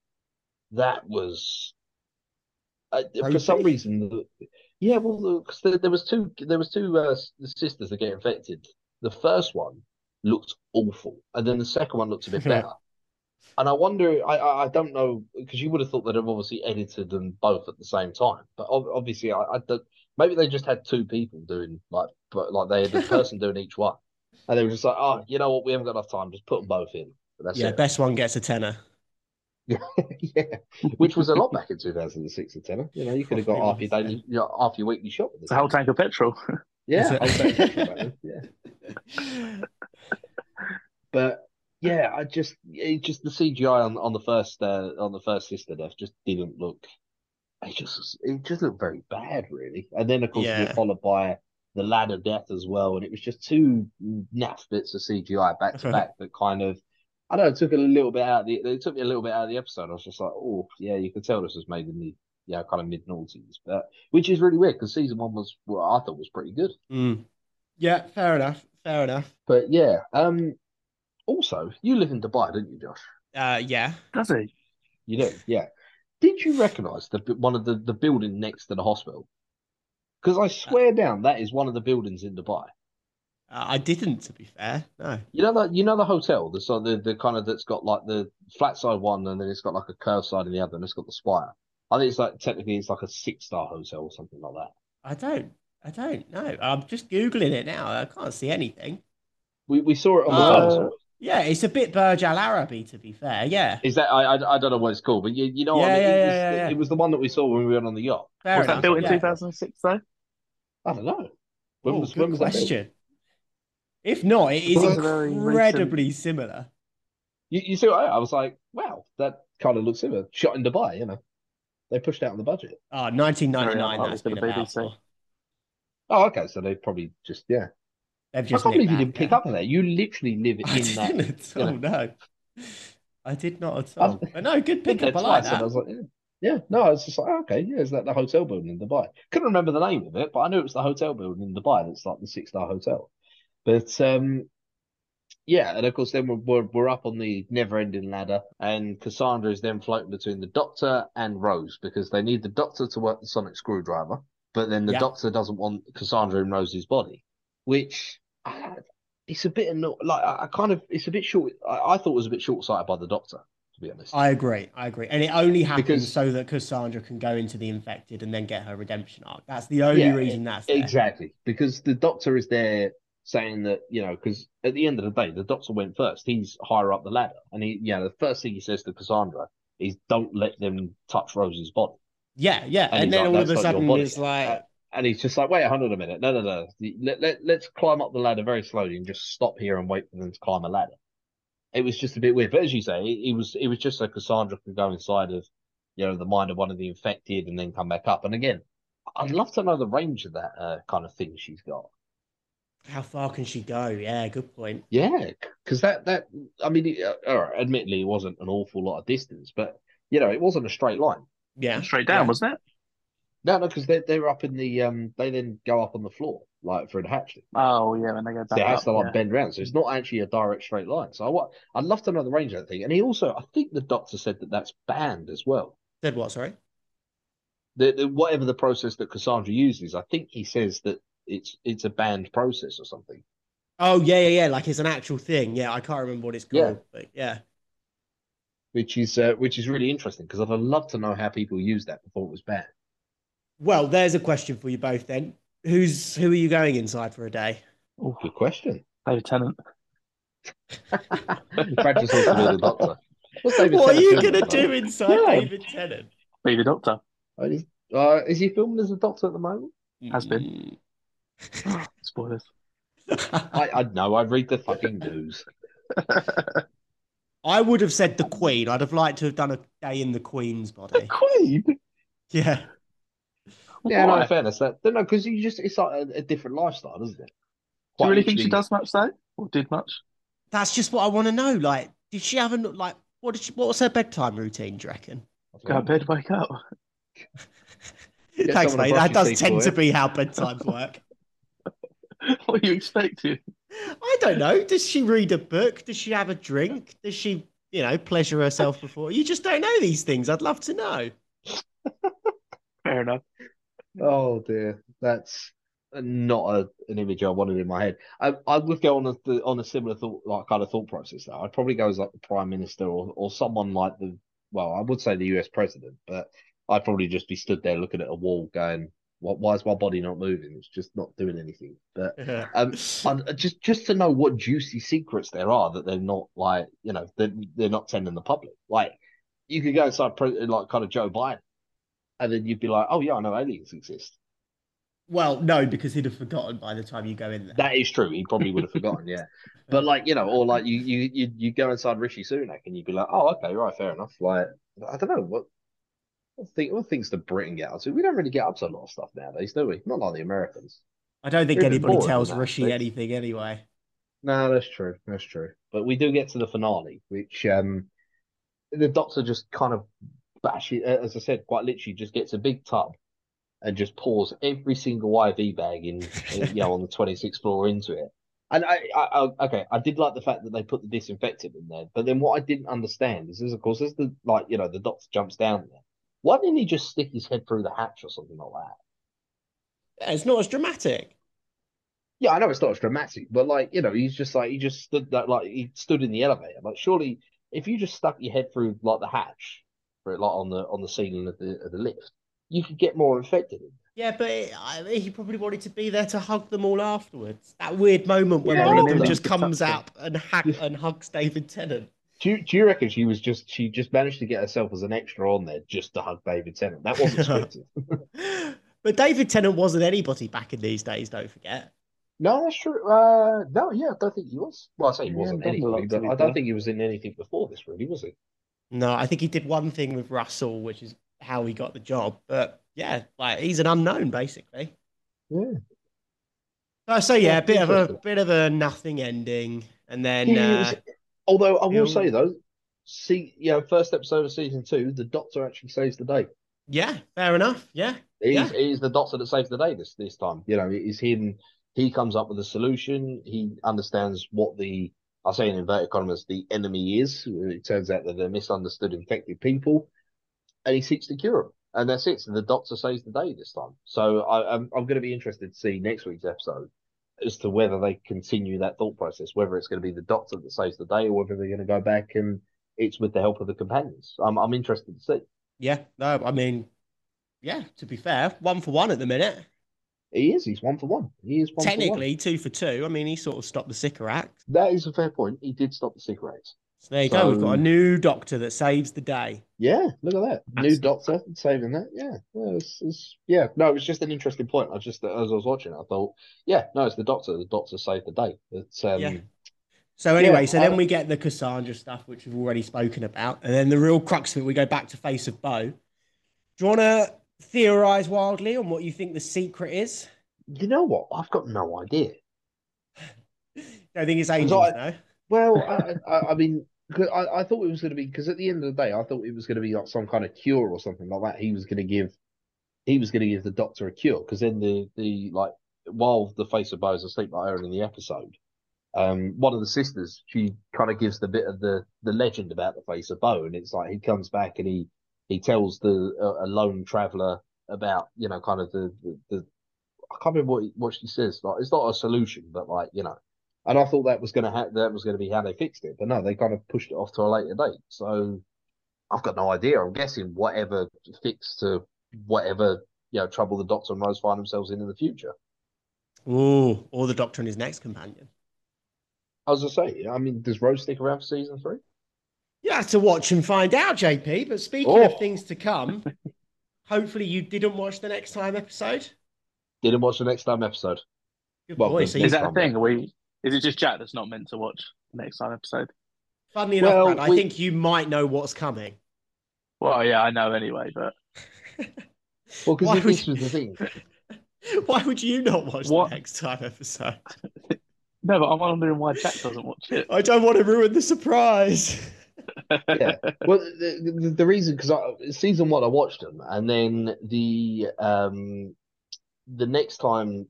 that was uh, for some reason. The, yeah, well, because there, there was two there was two uh, sisters that get infected. The first one looked awful, and then the second one looks a bit better. And I wonder, I I, I don't know because you would have thought they'd have obviously edited them both at the same time, but obviously I, I don't. Maybe they just had two people doing like, but like they had a person doing each one, and they were just like, oh, you know what, we haven't got enough time, just put them both in. But that's Yeah, it. best one gets a tenner. yeah, which was a lot back in 2006 or 10. You know, you could have got Probably half your daily, you know, half your weekly shop with It's a whole tank of petrol. Yeah, Is it? I petrol yeah. But yeah, I just it just the CGI on on the first uh, on the first sister death just didn't look. It just it just looked very bad, really. And then of course we Yeah. were followed by the ladder death as well, and it was just two naff bits of CGI back to back that kind of. I don't know, took it a little bit out of the. It took me a little bit out of the episode. I was just like, oh yeah, you could tell this was made in the yeah kind of mid noughties, but which is really weird because season one was what I thought was pretty good. Mm. Yeah, fair enough. Fair enough. But yeah, um, also you live in Dubai, don't you, Josh? Uh, yeah. Does he? You do, yeah. Did you recognise the one of the the building next to the hospital? Because I swear down that is one of the buildings in Dubai. Uh, I didn't, to be fair. No. You know that you know the hotel, the so the the kind of that's got like the flat side one, and then it's got like a curved side in the other, and it's got the spire. I think it's like technically it's like a six star hotel or something like that. I don't. I don't know. I'm just Googling it now. I can't see anything. We we saw it on the Oh. phone. Yeah, it's a bit Burj Al Arabi, to be fair. Yeah. Is that I, I I don't know what it's called, but you you know what Yeah, I mean? yeah, it, yeah, was, yeah, yeah. it was the one that we saw when we went on the yacht. Fair Was that built in yeah. 2006 though? I don't know. When Oh, was good when was that built? Question. If not, it is Well, that's a very incredibly similar. You, you see I, I was like, wow, that kind of looks similar. Shot in Dubai, you know. They pushed out on the budget. Ah, oh, 1999, Very that's unlikely been the about BBC. Oh, okay. So they probably just yeah. They've I just can't believe you didn't pick that, up on that. You literally live yeah. I in that. didn't at you know. no. I did not at all. But no, good Been pickup. there I like twice, and I was like, yeah. yeah. No, I was just like, oh, okay, yeah, is that the hotel building in Dubai? Couldn't remember the name of it, but I knew it was the hotel building in Dubai. That's like the six star hotel. But um, yeah, and of course, then we're, we're, we're up on the never ending ladder, and Cassandra is then floating between the Doctor and Rose because they need the Doctor to work the sonic screwdriver, but then the Yeah. Doctor doesn't want Cassandra in Rose's body, which uh, it's a bit anno- like I I kind of it's a bit short. I, I thought it was a bit short sighted by the Doctor, to be honest. I agree. I agree. And it only happens Because- so that Cassandra can go into the infected and then get her redemption arc. That's the only Yeah, reason that's there. Exactly, because the Doctor is there saying that you know, because at the end of the day, the Doctor went first. He's higher up the ladder, and he, you know, the first thing he says to Cassandra is, "Don't let them touch Rose's body." Yeah, yeah. And And, then like, all of a sudden body." it's like Uh, And he's just like, "Wait, hold on a minute, no, no, no. Let, let let's climb up the ladder very slowly and just stop here and wait for them to climb a ladder." It was just a bit weird, but as you say, it, it was it was just so Cassandra could go inside of, you know, the mind of one of the infected and then come back up. And again, I'd love to know the range of that uh, kind of thing she's got. How far can she go? Yeah, good point. Yeah, because that that I mean, it- uh, all right, admittedly, it wasn't an awful lot of distance, but you know, it wasn't a straight line. Yeah. Straight down, Yeah. wasn't it? No, no, because they they were up in the um, they then go up on the floor like for the hatch. Oh yeah, when they go So back it has to like yeah. bend around, so it's not actually a direct straight line. So I want, I'd love to know the range of that thing. And he also, I think the doctor said that that's banned as well. Said what, sorry? The, the whatever the process that Cassandra uses, I think he says that it's it's a banned process or something. Oh yeah, yeah, yeah. Like it's an actual thing. Yeah, I can't remember what it's Yeah. called, but yeah. Which is uh, which is really interesting because I'd love to know how people use that before it was banned. Well, there's a question for you both then. Who's who are you going inside for a day? Oh, good question. David Tennant. Brad just wants to be the doctor. What's David what are you gonna do inside Yeah. David Tennant? Be the Doctor. Is, uh, is he filming as a doctor at the moment? Has been. Spoilers. I, I know. I read the fucking news. I would have said the Queen. I'd have liked to have done a day in the Queen's body. Queen. Yeah. Yeah, no, Why? in fairness, that no, because you just it's like a, a different lifestyle, isn't it? Do you really think she does much though, or did much? That's just what I want to know. Like, did she have a like what did she what was her bedtime routine, do you reckon? Go to bed, wake up. Thanks, mate. That does tend to be how bedtimes work. what are you expecting? I don't know. Does she read a book? Does she have a drink? Does she, you know, pleasure herself before? You just don't know these things. I'd love to know. Fair enough. Oh dear, that's not a, an image I wanted in my head. I, I would go on a on a similar thought, like kind of thought process. Though I'd probably go as like the prime minister or or someone like the well, I would say the U.S. president, but I'd probably just be stood there looking at a wall, going, "What? Why is my body not moving? It's just not doing anything." But um, just just to know what juicy secrets there are that they're not like you know they're, they're not telling the public. Like you could go inside pre- like kind of Joe Biden, and then you'd be like, "Oh yeah, I know aliens exist." well, no, because he'd have forgotten by the time you go in there. That is true. He probably would have forgotten, yeah. But like you know, or like you you you you go inside Rishi Sunak and you'd be like, "Oh, okay, right, fair enough." Like I don't know what. Thing, what things do Britain get up to? We don't really get up to a lot of stuff nowadays, do we? Not like the Americans. I don't think anybody tells Rishi anything anyway. No, that's true. That's true. But we do get to the finale, which um the doctor just kind of bashes, as I said, quite literally just gets a big tub and just pours every single IV bag in, in, you know, on the 26th floor into it. And I, I, I, okay, I did like the fact that they put the disinfectant in there, but then what I didn't understand is, is of course, as the like, you know, the doctor jumps down there, why didn't he just stick his head through the hatch or something like that? It's not as dramatic. Yeah, I know it's not as dramatic, but like, you know, he's just like he just stood that like he stood in the elevator. Like surely if you just stuck your head through like the hatch for it like on the on the ceiling of the of the lift, you could get more infected. Yeah, but it, I, he probably wanted to be there to hug them all afterwards. That weird moment when Yeah, one of them just comes out and hack and hugs David Tennant. Do you, do you reckon she was just she just managed to get herself as an extra on there just to hug David Tennant? That wasn't scripted. but David Tennant wasn't anybody back in these days. Don't forget. no, that's true. Uh, no, yeah, I don't think he was. Well, I say he wasn't done a lot, anybody, but I don't think he was in anything before this, really, was he? No, I think he did one thing with Russell, which is how he got the job. But yeah, like he's an unknown basically. Yeah. Uh, so yeah, Yeah, a bit of a bit of a nothing ending, and then Yeah, uh, was- Although I will say though, see, you know, first episode of season two, the Doctor actually saves the day. yeah, fair enough. Yeah, he's, Yeah. is the Doctor that saves the day this this time. You know, it is him He comes up with a solution. He understands what the I say in inverted commas the enemy is. It turns out that they're misunderstood infected people, and he seeks to cure them. And that's it. So the doctor saves the day this time. So I, I'm I'm going to be interested to see next week's episode as to whether they continue that thought process, whether it's going to be the doctor that saves the day, or whether they're going to go back and it's with the help of the companions. I'm I'm interested to see. Yeah, no, I mean, yeah. To be fair, one for one at the minute. He is. He's one for one. He is one Technically, for two for two. I mean, he sort of stopped the Sycorax. That is a fair point. He did stop the cigarettes. So there you go. We've got a new doctor that saves the day. Yeah, look at that. New doctor saving that. Yeah. Yeah, it's, it's, yeah. No, it was just an interesting point. I just, as I was watching it, I thought, yeah, no, it's the doctor. The doctor saved the day. It's, um, Yeah. So anyway, Yeah, so then we get the Cassandra stuff, which we've already spoken about, and then the real crux of it, we go back to Face of Boe. Do you want to theorize wildly on what you think the secret is? you know what? I've got no idea. I don't think it's angels, I- no. Well, I, I, I mean, I, I thought it was going to be because at the end of the day, I thought it was going to be like some kind of cure or something like that. He was going to give, he was going to give the doctor a cure because then the the like while the face of Boe is asleep like earlier in the episode, um, one of the sisters she kind of gives the bit of the the legend about the face of Boe, and it's like he comes back and he he tells the a, a lone traveler about you know kind of the the, the I can't remember what what she says. Like it's not a solution, but like you know. And I thought that was going to ha- that was going to be how they fixed it, but no, they kind of pushed it off to a later date. So I've got no idea. I'm guessing whatever fix to whatever you know trouble the Doctor and Rose find themselves in in the future. Ooh, or the doctor and his next companion. I was gonna say, I mean, does Rose stick around for season three? You have to watch and find out, JP. But speaking Oh. of things to come, hopefully you didn't watch the next time episode. Didn't watch the next time episode. Good Well, boy. So Is that a thing? Are we? Is it just Jack that's not meant to watch the next time episode? funnily enough, Well, Brad, I think you might know what's coming. Well, yeah, I know anyway, but Well, Why because would this was the thing. Why would you not watch What? the next time episode? no, but I'm wondering why Jack doesn't watch it. I don't want to ruin the surprise. Yeah. Well, the, the, the reason because season one I watched them, and then the um the next time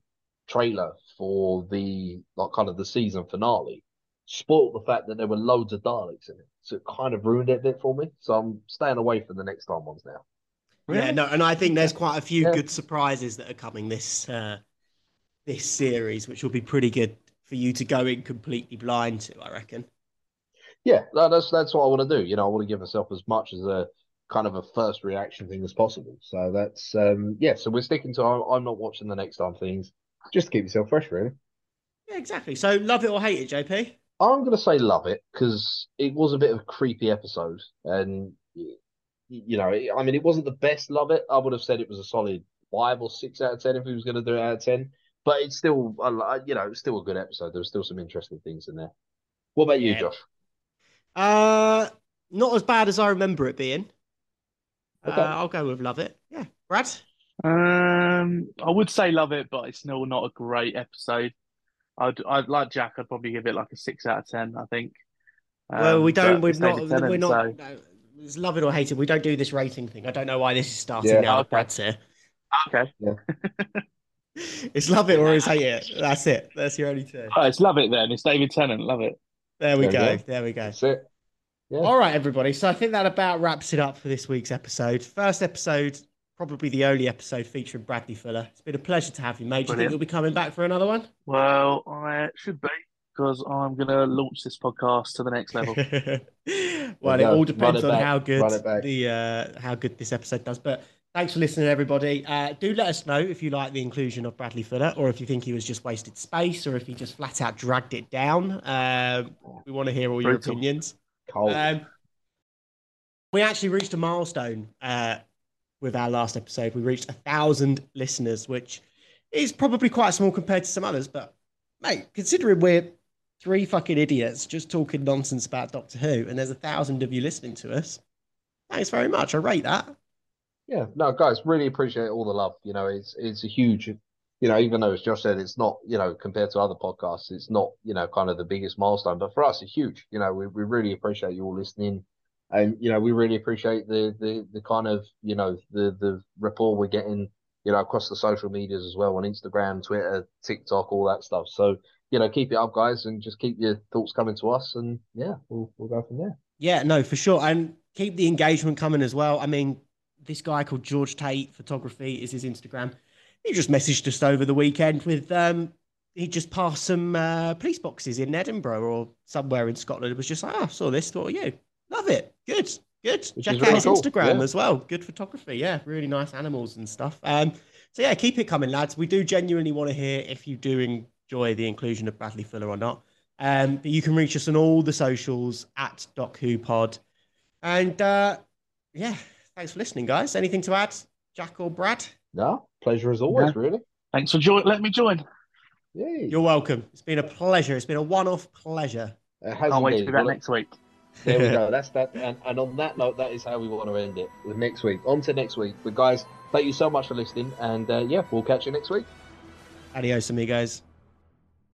trailer for the like kind of the season finale spoiled the fact that there were loads of Daleks in it, so it kind of ruined it a bit for me. So I'm staying away from the next time ones now. Yeah, no, and I think there's quite a few Yeah. good surprises that are coming this uh, this series, which will be pretty good for you to go in completely blind to. I reckon. Yeah, no, that's that's what I want to do. You know, I want to give myself as much as a kind of a first reaction thing as possible. So that's um yeah. So we're sticking to I'm, I'm not watching the next time things just to keep yourself fresh, really. Yeah, exactly. So love it or hate it, JP. I'm gonna say love it because it was a bit of a creepy episode, and you know, I mean, it wasn't the best love it. I would have said it was a solid five or six out of ten if we was gonna do it out of ten. But it's still, a you know, it's still a good episode. There was still some interesting things in there. What about you, Yeah. Josh? Uh, not as bad as I remember it being. Okay. Uh, I'll go with love it. Yeah, Brad. Um, I would say love it, but it's still not a great episode. I'd, I'd like Jack. I'd probably give it like a six out of ten. I think. well, Um, we don't. We're not. David Tennant, We're not. so- No, it's love it or hate it. We don't do this rating thing. I don't know why this is starting Yeah. now. that Okay. Brad's here. Okay. It's love it or it's hate it. That's it. That's your only two. Oh, it's love it then. It's David Tennant. Love it. There we There go. go. There we go. That's it. Yeah. All right, everybody. So I think that about wraps it up for this week's episode. First episode, probably the only episode featuring Bradley Fuller. It's been a pleasure to have you, mate. Do you think you'll be coming back for another one? Well, I should be because I'm gonna launch this podcast to the next level. well, it all depends it on back. how good Run it back. the uh, how good this episode does. But thanks for listening, everybody. Uh, do let us know if you like the inclusion of Bradley Fuller, or if you think he was just wasted space, or if he just flat out dragged it down. Um, we want to hear all your opinions. Cold. Um, we actually reached a milestone uh, with our last episode. We reached a thousand listeners, which is probably quite small compared to some others. But mate, considering we're three fucking idiots just talking nonsense about Doctor Who, and there's a thousand of you listening to us, thanks very much. I rate that. Yeah, no, guys, really appreciate all the love. You know, it's it's a huge, you know, even though as Josh said, it's not, you know, compared to other podcasts, it's not, you know, kind of the biggest milestone, but for us, it's huge. You know, we, we really appreciate you all listening, and you know, we really appreciate the the the kind of, you know, the the rapport we're getting you know, across the social medias as well on Instagram, Twitter, TikTok, all that stuff. So, you know, keep it up, guys, and just keep your thoughts coming to us. And yeah, we'll, we'll go from there. Yeah, no, for sure. And keep the engagement coming as well. I mean, this guy called George Tate Photography is his Instagram. He just messaged us over the weekend with um he just passed some uh, police boxes in Edinburgh or somewhere in Scotland. It was just like, oh, I saw this, thought of you. Love it. Good. Good. Which Check out really his cool. Instagram Yeah. as well. Good photography. Yeah, really nice animals and stuff. Um, so yeah, keep it coming, lads. We do genuinely want to hear if you do enjoy the inclusion of Bradley Fuller or not. Um, but you can reach us on all the socials at Doc Who Pod. And uh, yeah, thanks for listening, guys. Anything to add, Jack or Brad? No, pleasure as always, really. Thanks for joining. Let me join. Yeah. You're welcome. It's been a pleasure. It's been a one-off pleasure. It has Can't wait to indeed. be back next week. There we go. That's that. And, and on that note, that is how we want to end it. With next week. On to next week. But guys, thank you so much for listening. And uh, yeah, we'll catch you next week. Adios, amigos.